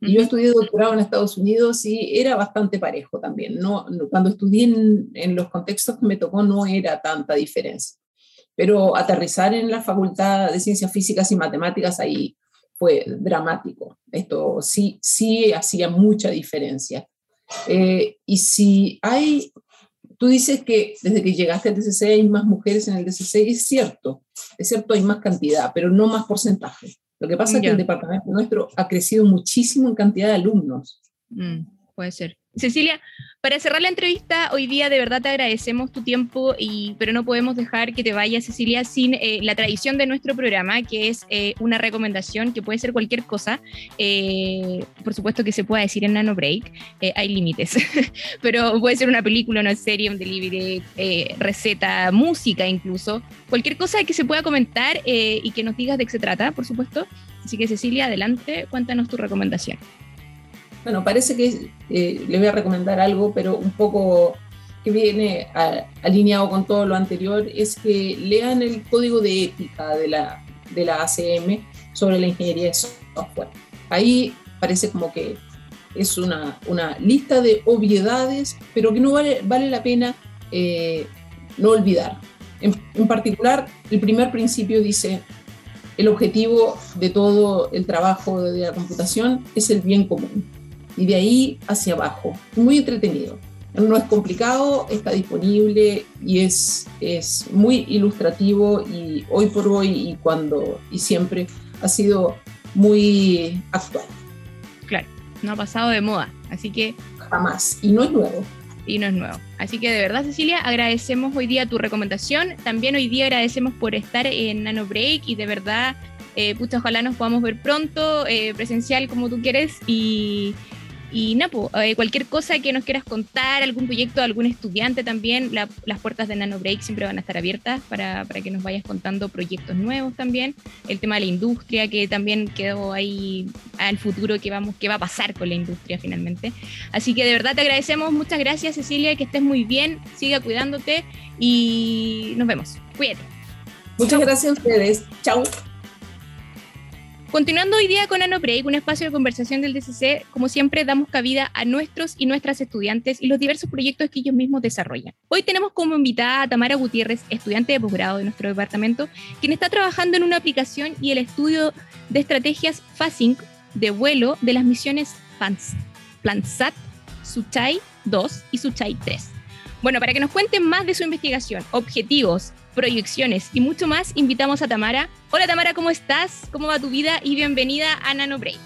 Y yo estudié doctorado en Estados Unidos y era bastante parejo también. No, cuando estudié en, los contextos que me tocó no era tanta diferencia. Pero aterrizar en la Facultad de Ciencias Físicas y Matemáticas ahí fue dramático. Esto sí, sí hacía mucha diferencia. Eh, y si hay, tú dices que desde que llegaste al DCC hay más mujeres en el DCC, es cierto, es cierto, hay más cantidad, pero no más porcentaje. Lo que pasa es que el departamento nuestro ha crecido muchísimo en cantidad de alumnos. Mm, puede ser. Cecilia, Para cerrar la entrevista, hoy día de verdad te agradecemos tu tiempo, y, pero no podemos dejar que te vayas, Cecilia, sin eh, la tradición de nuestro programa, que es eh, una recomendación que puede ser cualquier cosa. Eh, por supuesto que se pueda decir en Nano Break, hay límites, pero puede ser una película, una serie, un delivery, receta, música incluso, cualquier cosa que se pueda comentar y que nos digas de qué se trata, por supuesto. Así que Cecilia, adelante, cuéntanos tu recomendación. Bueno, parece que eh, les voy a recomendar algo, pero un poco que viene alineado con todo lo anterior, es que lean el código de ética de la, de la ACM sobre la ingeniería de software. Ahí parece como que es una, una lista de obviedades, pero que no vale, vale la pena eh, no olvidar. En, en particular, el primer principio dice, el objetivo de todo el trabajo de la computación es el bien común y de ahí hacia abajo. Muy entretenido. No es complicado, está disponible y es, es muy ilustrativo y hoy por hoy y cuando y siempre ha sido muy actual. Claro, no ha pasado de moda, así que... Jamás, y no es nuevo. Y no es nuevo. Así que de verdad, Cecilia, agradecemos hoy día tu recomendación. También hoy día agradecemos por estar en Nano Break y de verdad, eh, pucha, ojalá nos podamos ver pronto, eh, presencial como tú quieres y y Napo, eh, cualquier cosa que nos quieras contar, algún proyecto, algún estudiante también, las puertas de Nano Break siempre van a estar abiertas para, para, que nos vayas contando proyectos nuevos también. El tema de la industria, que también quedó ahí al futuro, que, vamos, que va a pasar con la industria finalmente. Así que de verdad te agradecemos, muchas gracias Cecilia, que estés muy bien, siga cuidándote y nos vemos. Cuídate. Muchas gracias a ustedes. Chao. Continuando hoy día con Break, un espacio de conversación del DCC, como siempre damos cabida a nuestros y nuestras estudiantes y los diversos proyectos que ellos mismos desarrollan. Hoy tenemos como invitada a Tamara Gutiérrez, estudiante de posgrado de nuestro departamento, quien está trabajando en una aplicación y el estudio de estrategias FASINC de vuelo de las misiones PLANSAT, Suchai 2 y Suchai 3. Bueno, para que nos cuenten más de su investigación, objetivos, proyecciones y mucho más, invitamos a Tamara. Hola Tamara, ¿cómo estás? ¿Cómo va tu vida? Y bienvenida a Nano Break.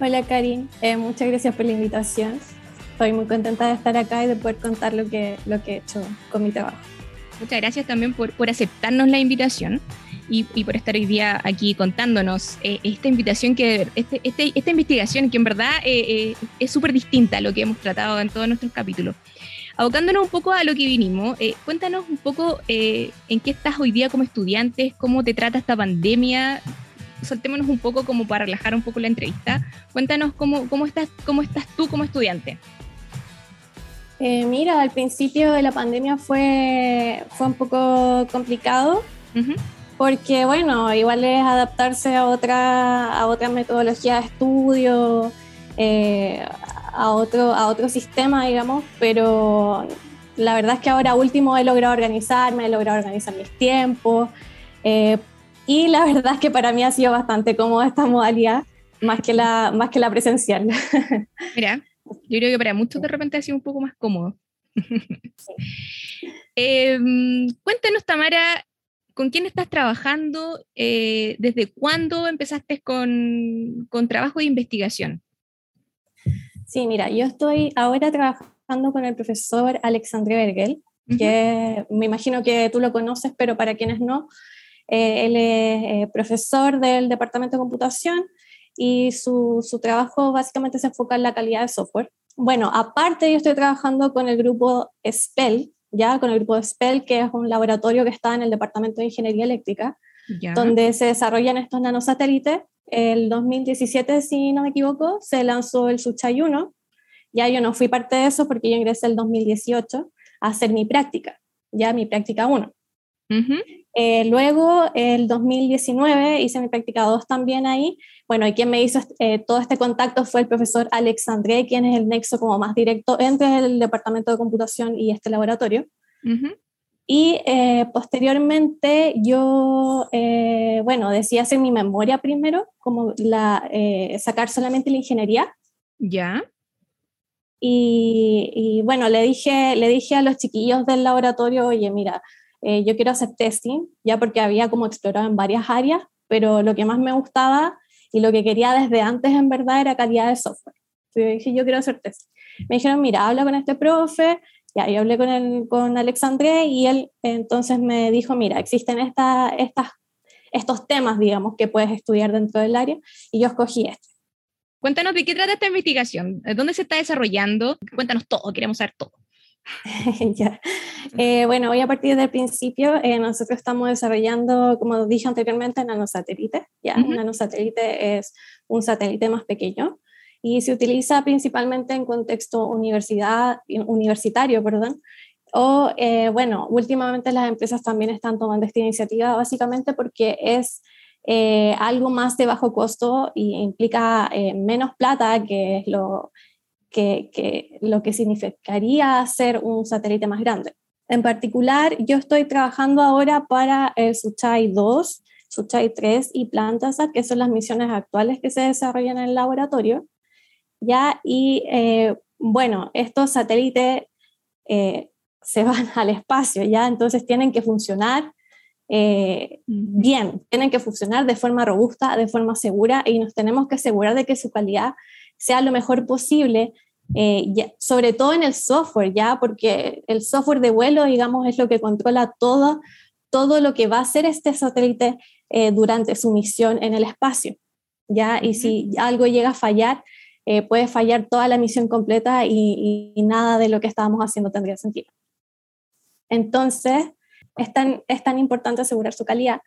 Hola Karin, eh, muchas gracias por la invitación. Estoy muy contenta de estar acá y de poder contar lo que, lo que he hecho con mi trabajo. Muchas gracias también por, por aceptarnos la invitación y, y, por estar hoy día aquí contándonos eh, esta invitación que este, este, esta investigación que en verdad eh, es súper distinta a lo que hemos tratado en todos nuestros capítulos. Abocándonos un poco a lo que vinimos, eh, cuéntanos un poco eh, en qué estás hoy día como estudiante, cómo te trata esta pandemia. Soltémonos un poco como para relajar un poco la entrevista. Cuéntanos cómo, cómo, estás, cómo estás tú como estudiante. Eh, mira, al principio de la pandemia fue, fue un poco complicado. Porque, bueno, igual es adaptarse a otra, a otra metodología de estudio, eh, a otro, a otro sistema, digamos, pero la verdad es que ahora último he logrado organizarme, he logrado organizar mis tiempos eh, y la verdad es que para mí ha sido bastante cómoda esta modalidad, más que la, más que la presencial. Mira, yo creo que para muchos de repente ha sido un poco más cómodo. Em, cuéntanos, Tamara, ¿con quién estás trabajando? Eh, ¿Desde cuándo empezaste con, con trabajo de investigación? Sí, mira, yo estoy ahora trabajando con el profesor Alexandre Bergel, que me imagino que tú lo conoces, pero para quienes no, eh, él es eh, profesor del Departamento de Computación y su, su, trabajo básicamente se enfoca en la calidad de software. Bueno, aparte yo estoy trabajando con el grupo SPEL, ya con el grupo SPEL, que es un laboratorio que está en el Departamento de Ingeniería Eléctrica, donde se desarrollan estos nanosatélites el 2017, si no me equivoco, se lanzó el Suchai 1. Ya yo no fui parte de eso porque yo ingresé el 2018 a hacer mi práctica, ya mi práctica 1. Eh, luego, el 2019, hice mi práctica 2 también ahí. Bueno, y quien me hizo eh, todo este contacto fue el profesor Alexandre, quien es el nexo como más directo entre el departamento de computación y este laboratorio. Y eh, posteriormente yo, eh, bueno, decía hacer mi memoria primero, como la, eh, sacar solamente la ingeniería. Ya. Y, y, bueno, le dije, le dije a los chiquillos del laboratorio, oye, mira, yo quiero hacer testing, ya porque había como explorado en varias áreas, pero lo que más me gustaba y lo que quería desde antes en verdad era calidad de software. Entonces dije, yo quiero hacer testing. me dijeron, mira, habla con este profe, ya, yo hablé con, el, con Alexandre y él entonces me dijo, mira, existen esta, estas, estos temas, digamos, que puedes estudiar dentro del área y yo escogí este. Cuéntanos de qué trata esta investigación, dónde se está desarrollando, cuéntanos todo, queremos saber todo. ya. Eh, bueno, hoy a partir del principio, eh, nosotros estamos desarrollando, como dije anteriormente, nanosatélites. ¿ya? Un nanosatélite es un satélite más pequeño y se utiliza principalmente en contexto universidad, universitario, perdón, o, eh, bueno, últimamente las empresas también están tomando esta iniciativa básicamente porque es algo más de bajo costo y implica menos plata, que es lo que, lo que significaría hacer un satélite más grande. En particular, yo estoy trabajando ahora para el Suchai 2, Suchai 3 y Plantasat, que son las misiones actuales que se desarrollan en el laboratorio. ¿Ya? Y eh, bueno, estos satélites eh, se van al espacio, ¿ya? Entonces tienen que funcionar eh, bien, tienen que funcionar de forma robusta, de forma segura y nos tenemos que asegurar de que su calidad sea lo mejor posible, eh, sobre todo en el software, ya, porque el software de vuelo, digamos, es lo que controla todo, todo lo que va a hacer este satélite durante su misión en el espacio, ya, y si algo llega a fallar, eh, puede fallar toda la misión completa y, nada de lo que estábamos haciendo tendría sentido. Entonces, es tan, es tan importante asegurar su calidad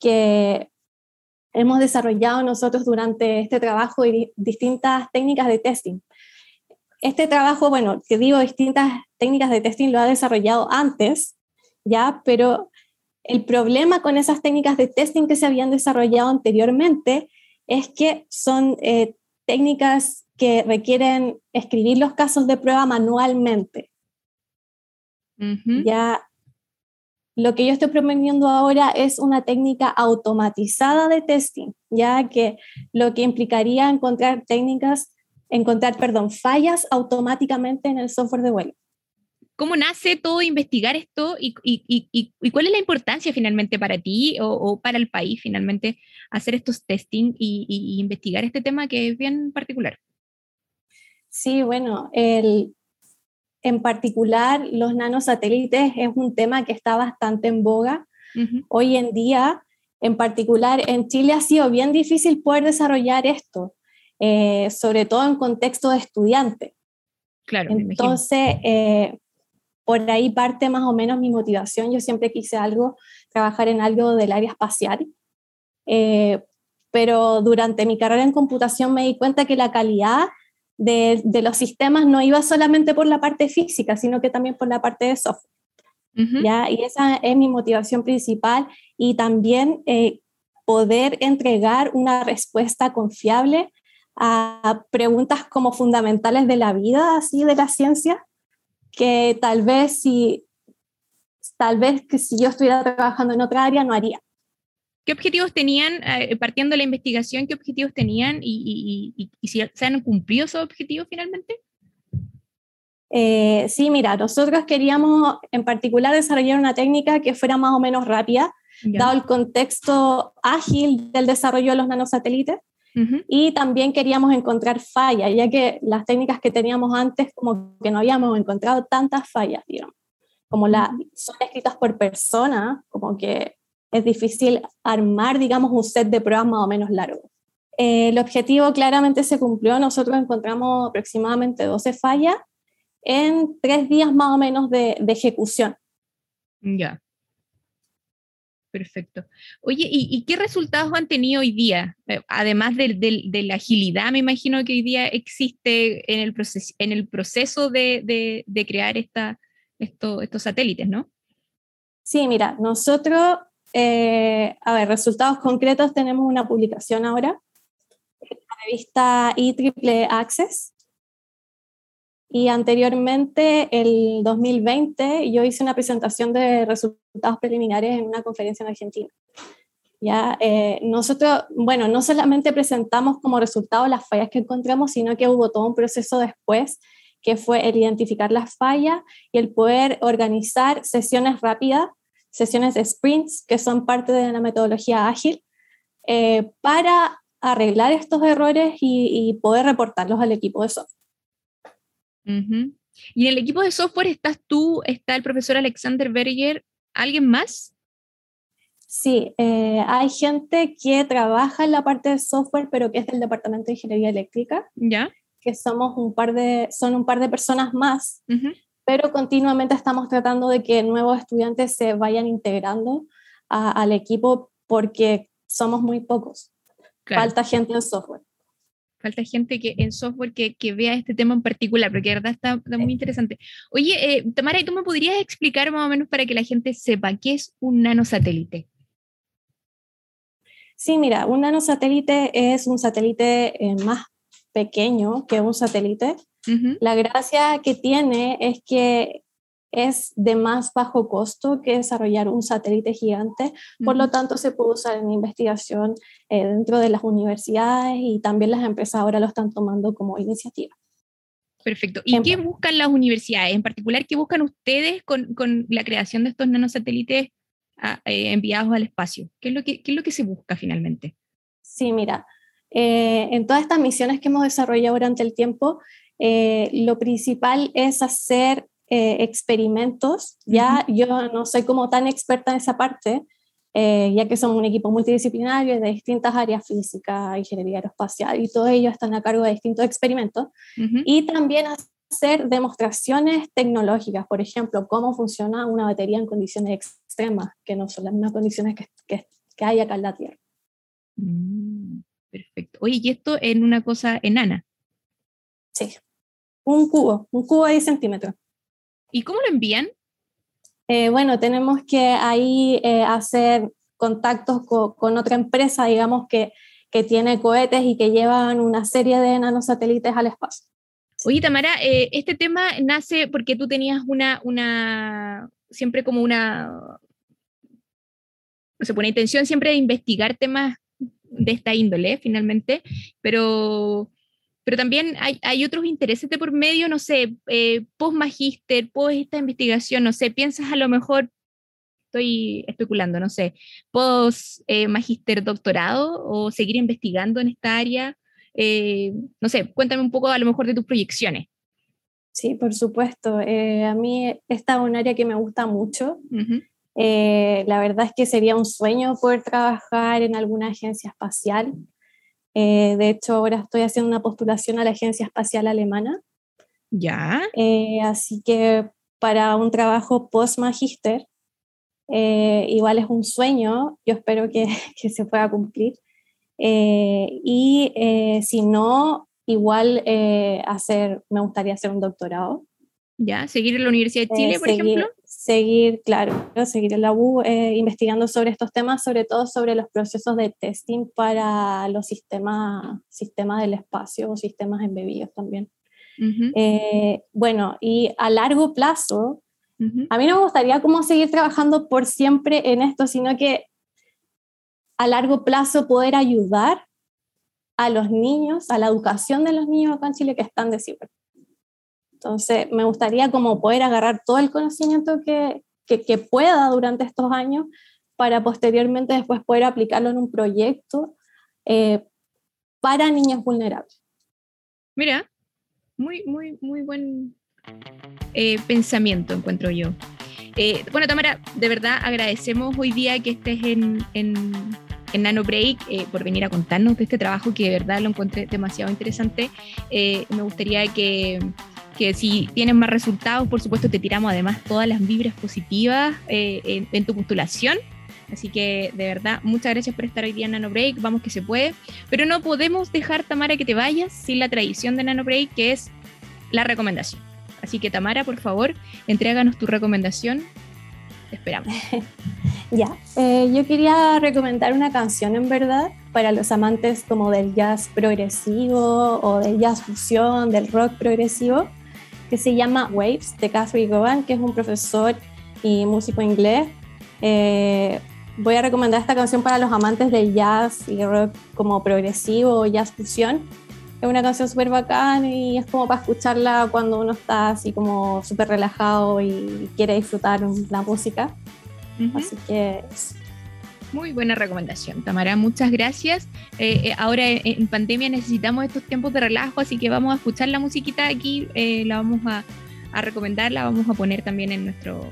que hemos desarrollado nosotros durante este trabajo distintas técnicas de testing. Este trabajo, bueno, que digo, distintas técnicas de testing lo ha desarrollado antes, ya, pero el problema con esas técnicas de testing que se habían desarrollado anteriormente es que son eh, técnicas que requieren escribir los casos de prueba manualmente. Ya lo que yo estoy proponiendo ahora es una técnica automatizada de testing, ya que lo que implicaría encontrar técnicas, encontrar, perdón, fallas automáticamente en el software de vuelo. ¿Cómo nace todo investigar esto y, cuál es la importancia finalmente para ti o, para el país finalmente hacer estos testing y, investigar este tema que es bien particular? Sí, bueno, el, en particular, los nanosatélites es un tema que está bastante en boga. Hoy en día, en particular en Chile, ha sido bien difícil poder desarrollar esto, eh, sobre todo en contexto de estudiante. Claro. Entonces, eh, por ahí parte más o menos mi motivación. Yo siempre quise algo, trabajar en algo del área espacial. Eh, pero durante mi carrera en computación me di cuenta que la calidad de, los sistemas no iba solamente por la parte física, sino que también por la parte de software. ¿ya? Y esa es mi motivación principal y también eh, poder entregar una respuesta confiable a preguntas como fundamentales de la vida, así de la ciencia, que tal vez si, tal vez que si yo estuviera trabajando en otra área no haría. ¿Qué objetivos tenían, eh, partiendo de la investigación, qué objetivos tenían y, si se han cumplido esos objetivos finalmente? Eh, sí, mira, nosotros queríamos en particular desarrollar una técnica que fuera más o menos rápida, dado el contexto ágil del desarrollo de los nanosatélites. Y también queríamos encontrar fallas, ya que las técnicas que teníamos antes, como que no habíamos encontrado tantas fallas, digamos. Como la, son escritas por persona, como que es difícil armar, digamos, un set de pruebas más o menos largo. Eh, el objetivo claramente se cumplió, nosotros encontramos aproximadamente 12 fallas en tres días más o menos de, ejecución. Ya. Perfecto. Oye, ¿y, qué resultados han tenido hoy día? Eh, además de, la agilidad, me imagino que hoy día existe en el, proceso, en el proceso de, crear esta, estos satélites, ¿no? Sí, mira, nosotros eh, a ver, resultados concretos, tenemos una publicación ahora la revista IEEE Access. Y anteriormente, el 2020, yo hice una presentación de resultados preliminares en una conferencia en Argentina. Ya, eh, nosotros, bueno, no solamente presentamos como resultado las fallas que encontramos, sino que hubo todo un proceso después, que fue el identificar las fallas y el poder organizar sesiones rápidas sesiones de sprints, que son parte de la metodología ágil, eh, para arreglar estos errores y, poder reportarlos al equipo de software. Y en el equipo de software estás tú, está el profesor Alexander Berger, ¿alguien más? Sí, eh, hay gente que trabaja en la parte de software, pero que es del departamento de ingeniería eléctrica. Ya. Que somos un par de, son un par de personas más, pero continuamente estamos tratando de que nuevos estudiantes se vayan integrando al equipo porque somos muy pocos. Falta gente en software. Falta gente que en software que, que vea este tema en particular, porque de verdad está, muy interesante. Oye, eh, Tamara, ¿tú me podrías explicar más o menos para que la gente sepa qué es un nanosatélite? Sí, mira, un nanosatélite es un satélite eh, más pequeño que un satélite. La gracia que tiene es que es de más bajo costo que desarrollar un satélite gigante, por lo tanto se puede usar en investigación eh, dentro de las universidades y también las empresas ahora lo están tomando como iniciativa. Perfecto. ¿Y qué buscan las universidades? En particular, ¿qué buscan ustedes con, con la creación de estos nanosatélites ah, eh, enviados al espacio? ¿Qué es, lo que, ¿Qué es lo que se busca finalmente? Sí, mira, eh, en todas estas misiones que hemos desarrollado durante el tiempo, lo principal es hacer eh, experimentos. Ya yo no soy como tan experta en esa parte, eh, ya que somos un equipo multidisciplinario de distintas áreas, física, ingeniería aeroespacial, y todos ellos están a cargo de distintos experimentos. Y también hacer demostraciones tecnológicas, por ejemplo, cómo funciona una batería en condiciones extremas, que no son las mismas condiciones que, que, que hay acá en la Tierra. Mm, perfecto. Oye, ¿y esto en una cosa enana? Sí, un cubo, un cubo de 10 centímetros. ¿Y cómo lo envían? Eh, bueno, tenemos que ahí eh, hacer contactos con otra empresa, digamos, que, que tiene cohetes y que llevan una serie de nanosatélites al espacio. Oye, Tamara, eh, este tema nace porque tú tenías una, una, siempre como una, no sé, una intención siempre de investigar temas de esta índole, finalmente, pero pero también hay, otros intereses de por medio, no sé, eh, post-magíster, post esta investigación, no sé, piensas a lo mejor, estoy especulando, no sé, post-magíster doctorado o seguir investigando en esta área. Eh, no sé, cuéntame un poco a lo mejor de tus proyecciones. Sí, por supuesto. Eh, a mí esta es un área que me gusta mucho. la verdad es que sería un sueño poder trabajar en alguna agencia espacial. Eh, de hecho, ahora estoy haciendo una postulación a la Agencia Espacial Alemana. Ya. Eh, así que para un trabajo post-magister, eh, igual es un sueño, yo espero que, que se pueda cumplir. y si no, igual hacer, me gustaría hacer un doctorado. ¿Ya? ¿Seguir en la Universidad de Chile, por ejemplo? Seguir, claro, seguir en la U eh, investigando sobre estos temas, sobre todo sobre los procesos de testing para los sistemas, sistemas del espacio o sistemas embebidos también. Eh, bueno, y a largo plazo, a mí no me gustaría como seguir trabajando por siempre en esto, sino que a largo plazo poder ayudar a los niños, a la educación de los niños acá en Chile que están desiguales. Entonces, me gustaría como poder agarrar todo el conocimiento que, que, pueda durante estos años para posteriormente después poder aplicarlo en un proyecto eh, para niños vulnerables. Mira, muy, muy, muy buen eh, pensamiento encuentro yo. Eh, bueno, Tamara, de verdad agradecemos hoy día que estés en, en, en Nano Break por venir a contarnos de este trabajo que de verdad lo encontré demasiado interesante. me gustaría que que si tienes más resultados, por supuesto, te tiramos además todas las vibras positivas eh, en, tu postulación. Así que de verdad, muchas gracias por estar hoy día en Nano Break. Vamos que se puede. Pero no podemos dejar, Tamara, que te vayas sin la tradición de Nano Break, que es la recomendación. Así que, Tamara, por favor, entréganos tu recomendación. Te esperamos. ya, eh, yo quería recomendar una canción en verdad para los amantes como del jazz progresivo o del jazz fusión, del rock progresivo que se llama Waves de Catherine Govan, que es un profesor y músico inglés. Eh, voy a recomendar esta canción para los amantes del jazz y rock como progresivo jazz fusión. Es una canción súper bacán y es como para escucharla cuando uno está así como súper relajado y quiere disfrutar la música. Así que Muy buena recomendación, Tamara. Muchas gracias. Eh, eh, ahora en, pandemia necesitamos estos tiempos de relajo, así que vamos a escuchar la musiquita aquí, eh, la vamos a, recomendar, la vamos a poner también en, nuestro,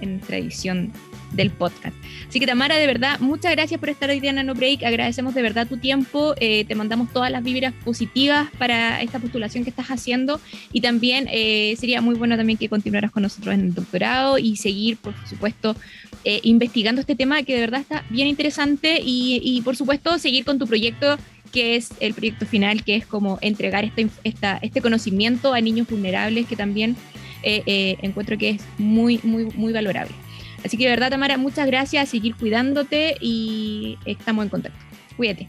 en nuestra edición del podcast. Así que Tamara, de verdad, muchas gracias por estar hoy día en Nano Break. Agradecemos de verdad tu tiempo. Eh, te mandamos todas las vibras positivas para esta postulación que estás haciendo. Y también eh, sería muy bueno también que continuaras con nosotros en el doctorado y seguir, por supuesto, eh, investigando este tema que de verdad está bien interesante. Y, por supuesto, seguir con tu proyecto que es el proyecto final, que es como entregar este, esta, este conocimiento a niños vulnerables, que también encuentro que es muy, muy, muy valorable. Así que de verdad, Tamara, muchas gracias, seguir cuidándote y estamos en contacto. Cuídate.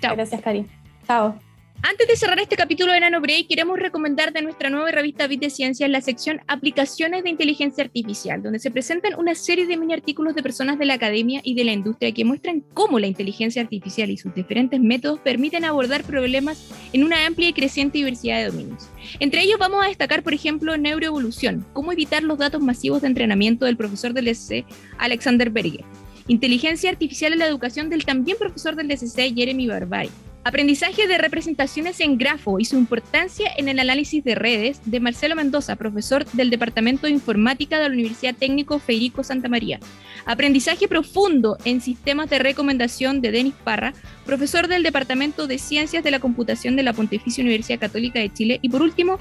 Chao. Gracias, Cari. Chao. Antes de cerrar este capítulo de Nano queremos recomendar de nuestra nueva revista Bit de Ciencia la sección Aplicaciones de Inteligencia Artificial, donde se presentan una serie de mini artículos de personas de la academia y de la industria que muestran cómo la inteligencia artificial y sus diferentes métodos permiten abordar problemas en una amplia y creciente diversidad de dominios. Entre ellos vamos a destacar, por ejemplo, neuroevolución, cómo evitar los datos masivos de entrenamiento del profesor del SC Alexander Berger, inteligencia artificial en la educación del también profesor del SC Jeremy Barbari, Aprendizaje de representaciones en grafo y su importancia en el análisis de redes de Marcelo Mendoza, profesor del Departamento de Informática de la Universidad Técnico Federico Santa María. Aprendizaje profundo en sistemas de recomendación de Denis Parra, profesor del Departamento de Ciencias de la Computación de la Pontificia Universidad Católica de Chile. Y por último,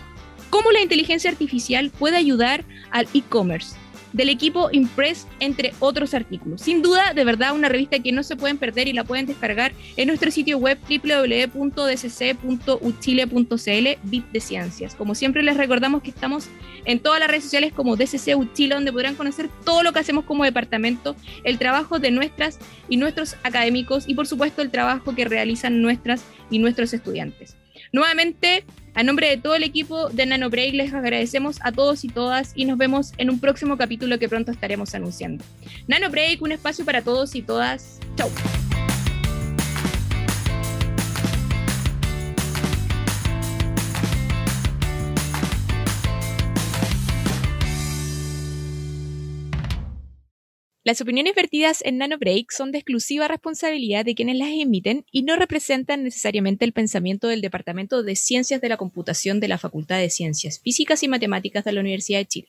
cómo la inteligencia artificial puede ayudar al e-commerce del equipo Impress, entre otros artículos. Sin duda, de verdad, una revista que no se pueden perder y la pueden descargar en nuestro sitio web www.dcc.uchile.cl, Bit de Ciencias. Como siempre, les recordamos que estamos en todas las redes sociales como DCC Uchile, donde podrán conocer todo lo que hacemos como departamento, el trabajo de nuestras y nuestros académicos y, por supuesto, el trabajo que realizan nuestras y nuestros estudiantes. Nuevamente, a nombre de todo el equipo de Nano Break, les agradecemos a todos y todas y nos vemos en un próximo capítulo que pronto estaremos anunciando. Nano Break, un espacio para todos y todas. Chau. Las opiniones vertidas en Nano Break son de exclusiva responsabilidad de quienes las emiten y no representan necesariamente el pensamiento del Departamento de Ciencias de la Computación de la Facultad de Ciencias Físicas y Matemáticas de la Universidad de Chile.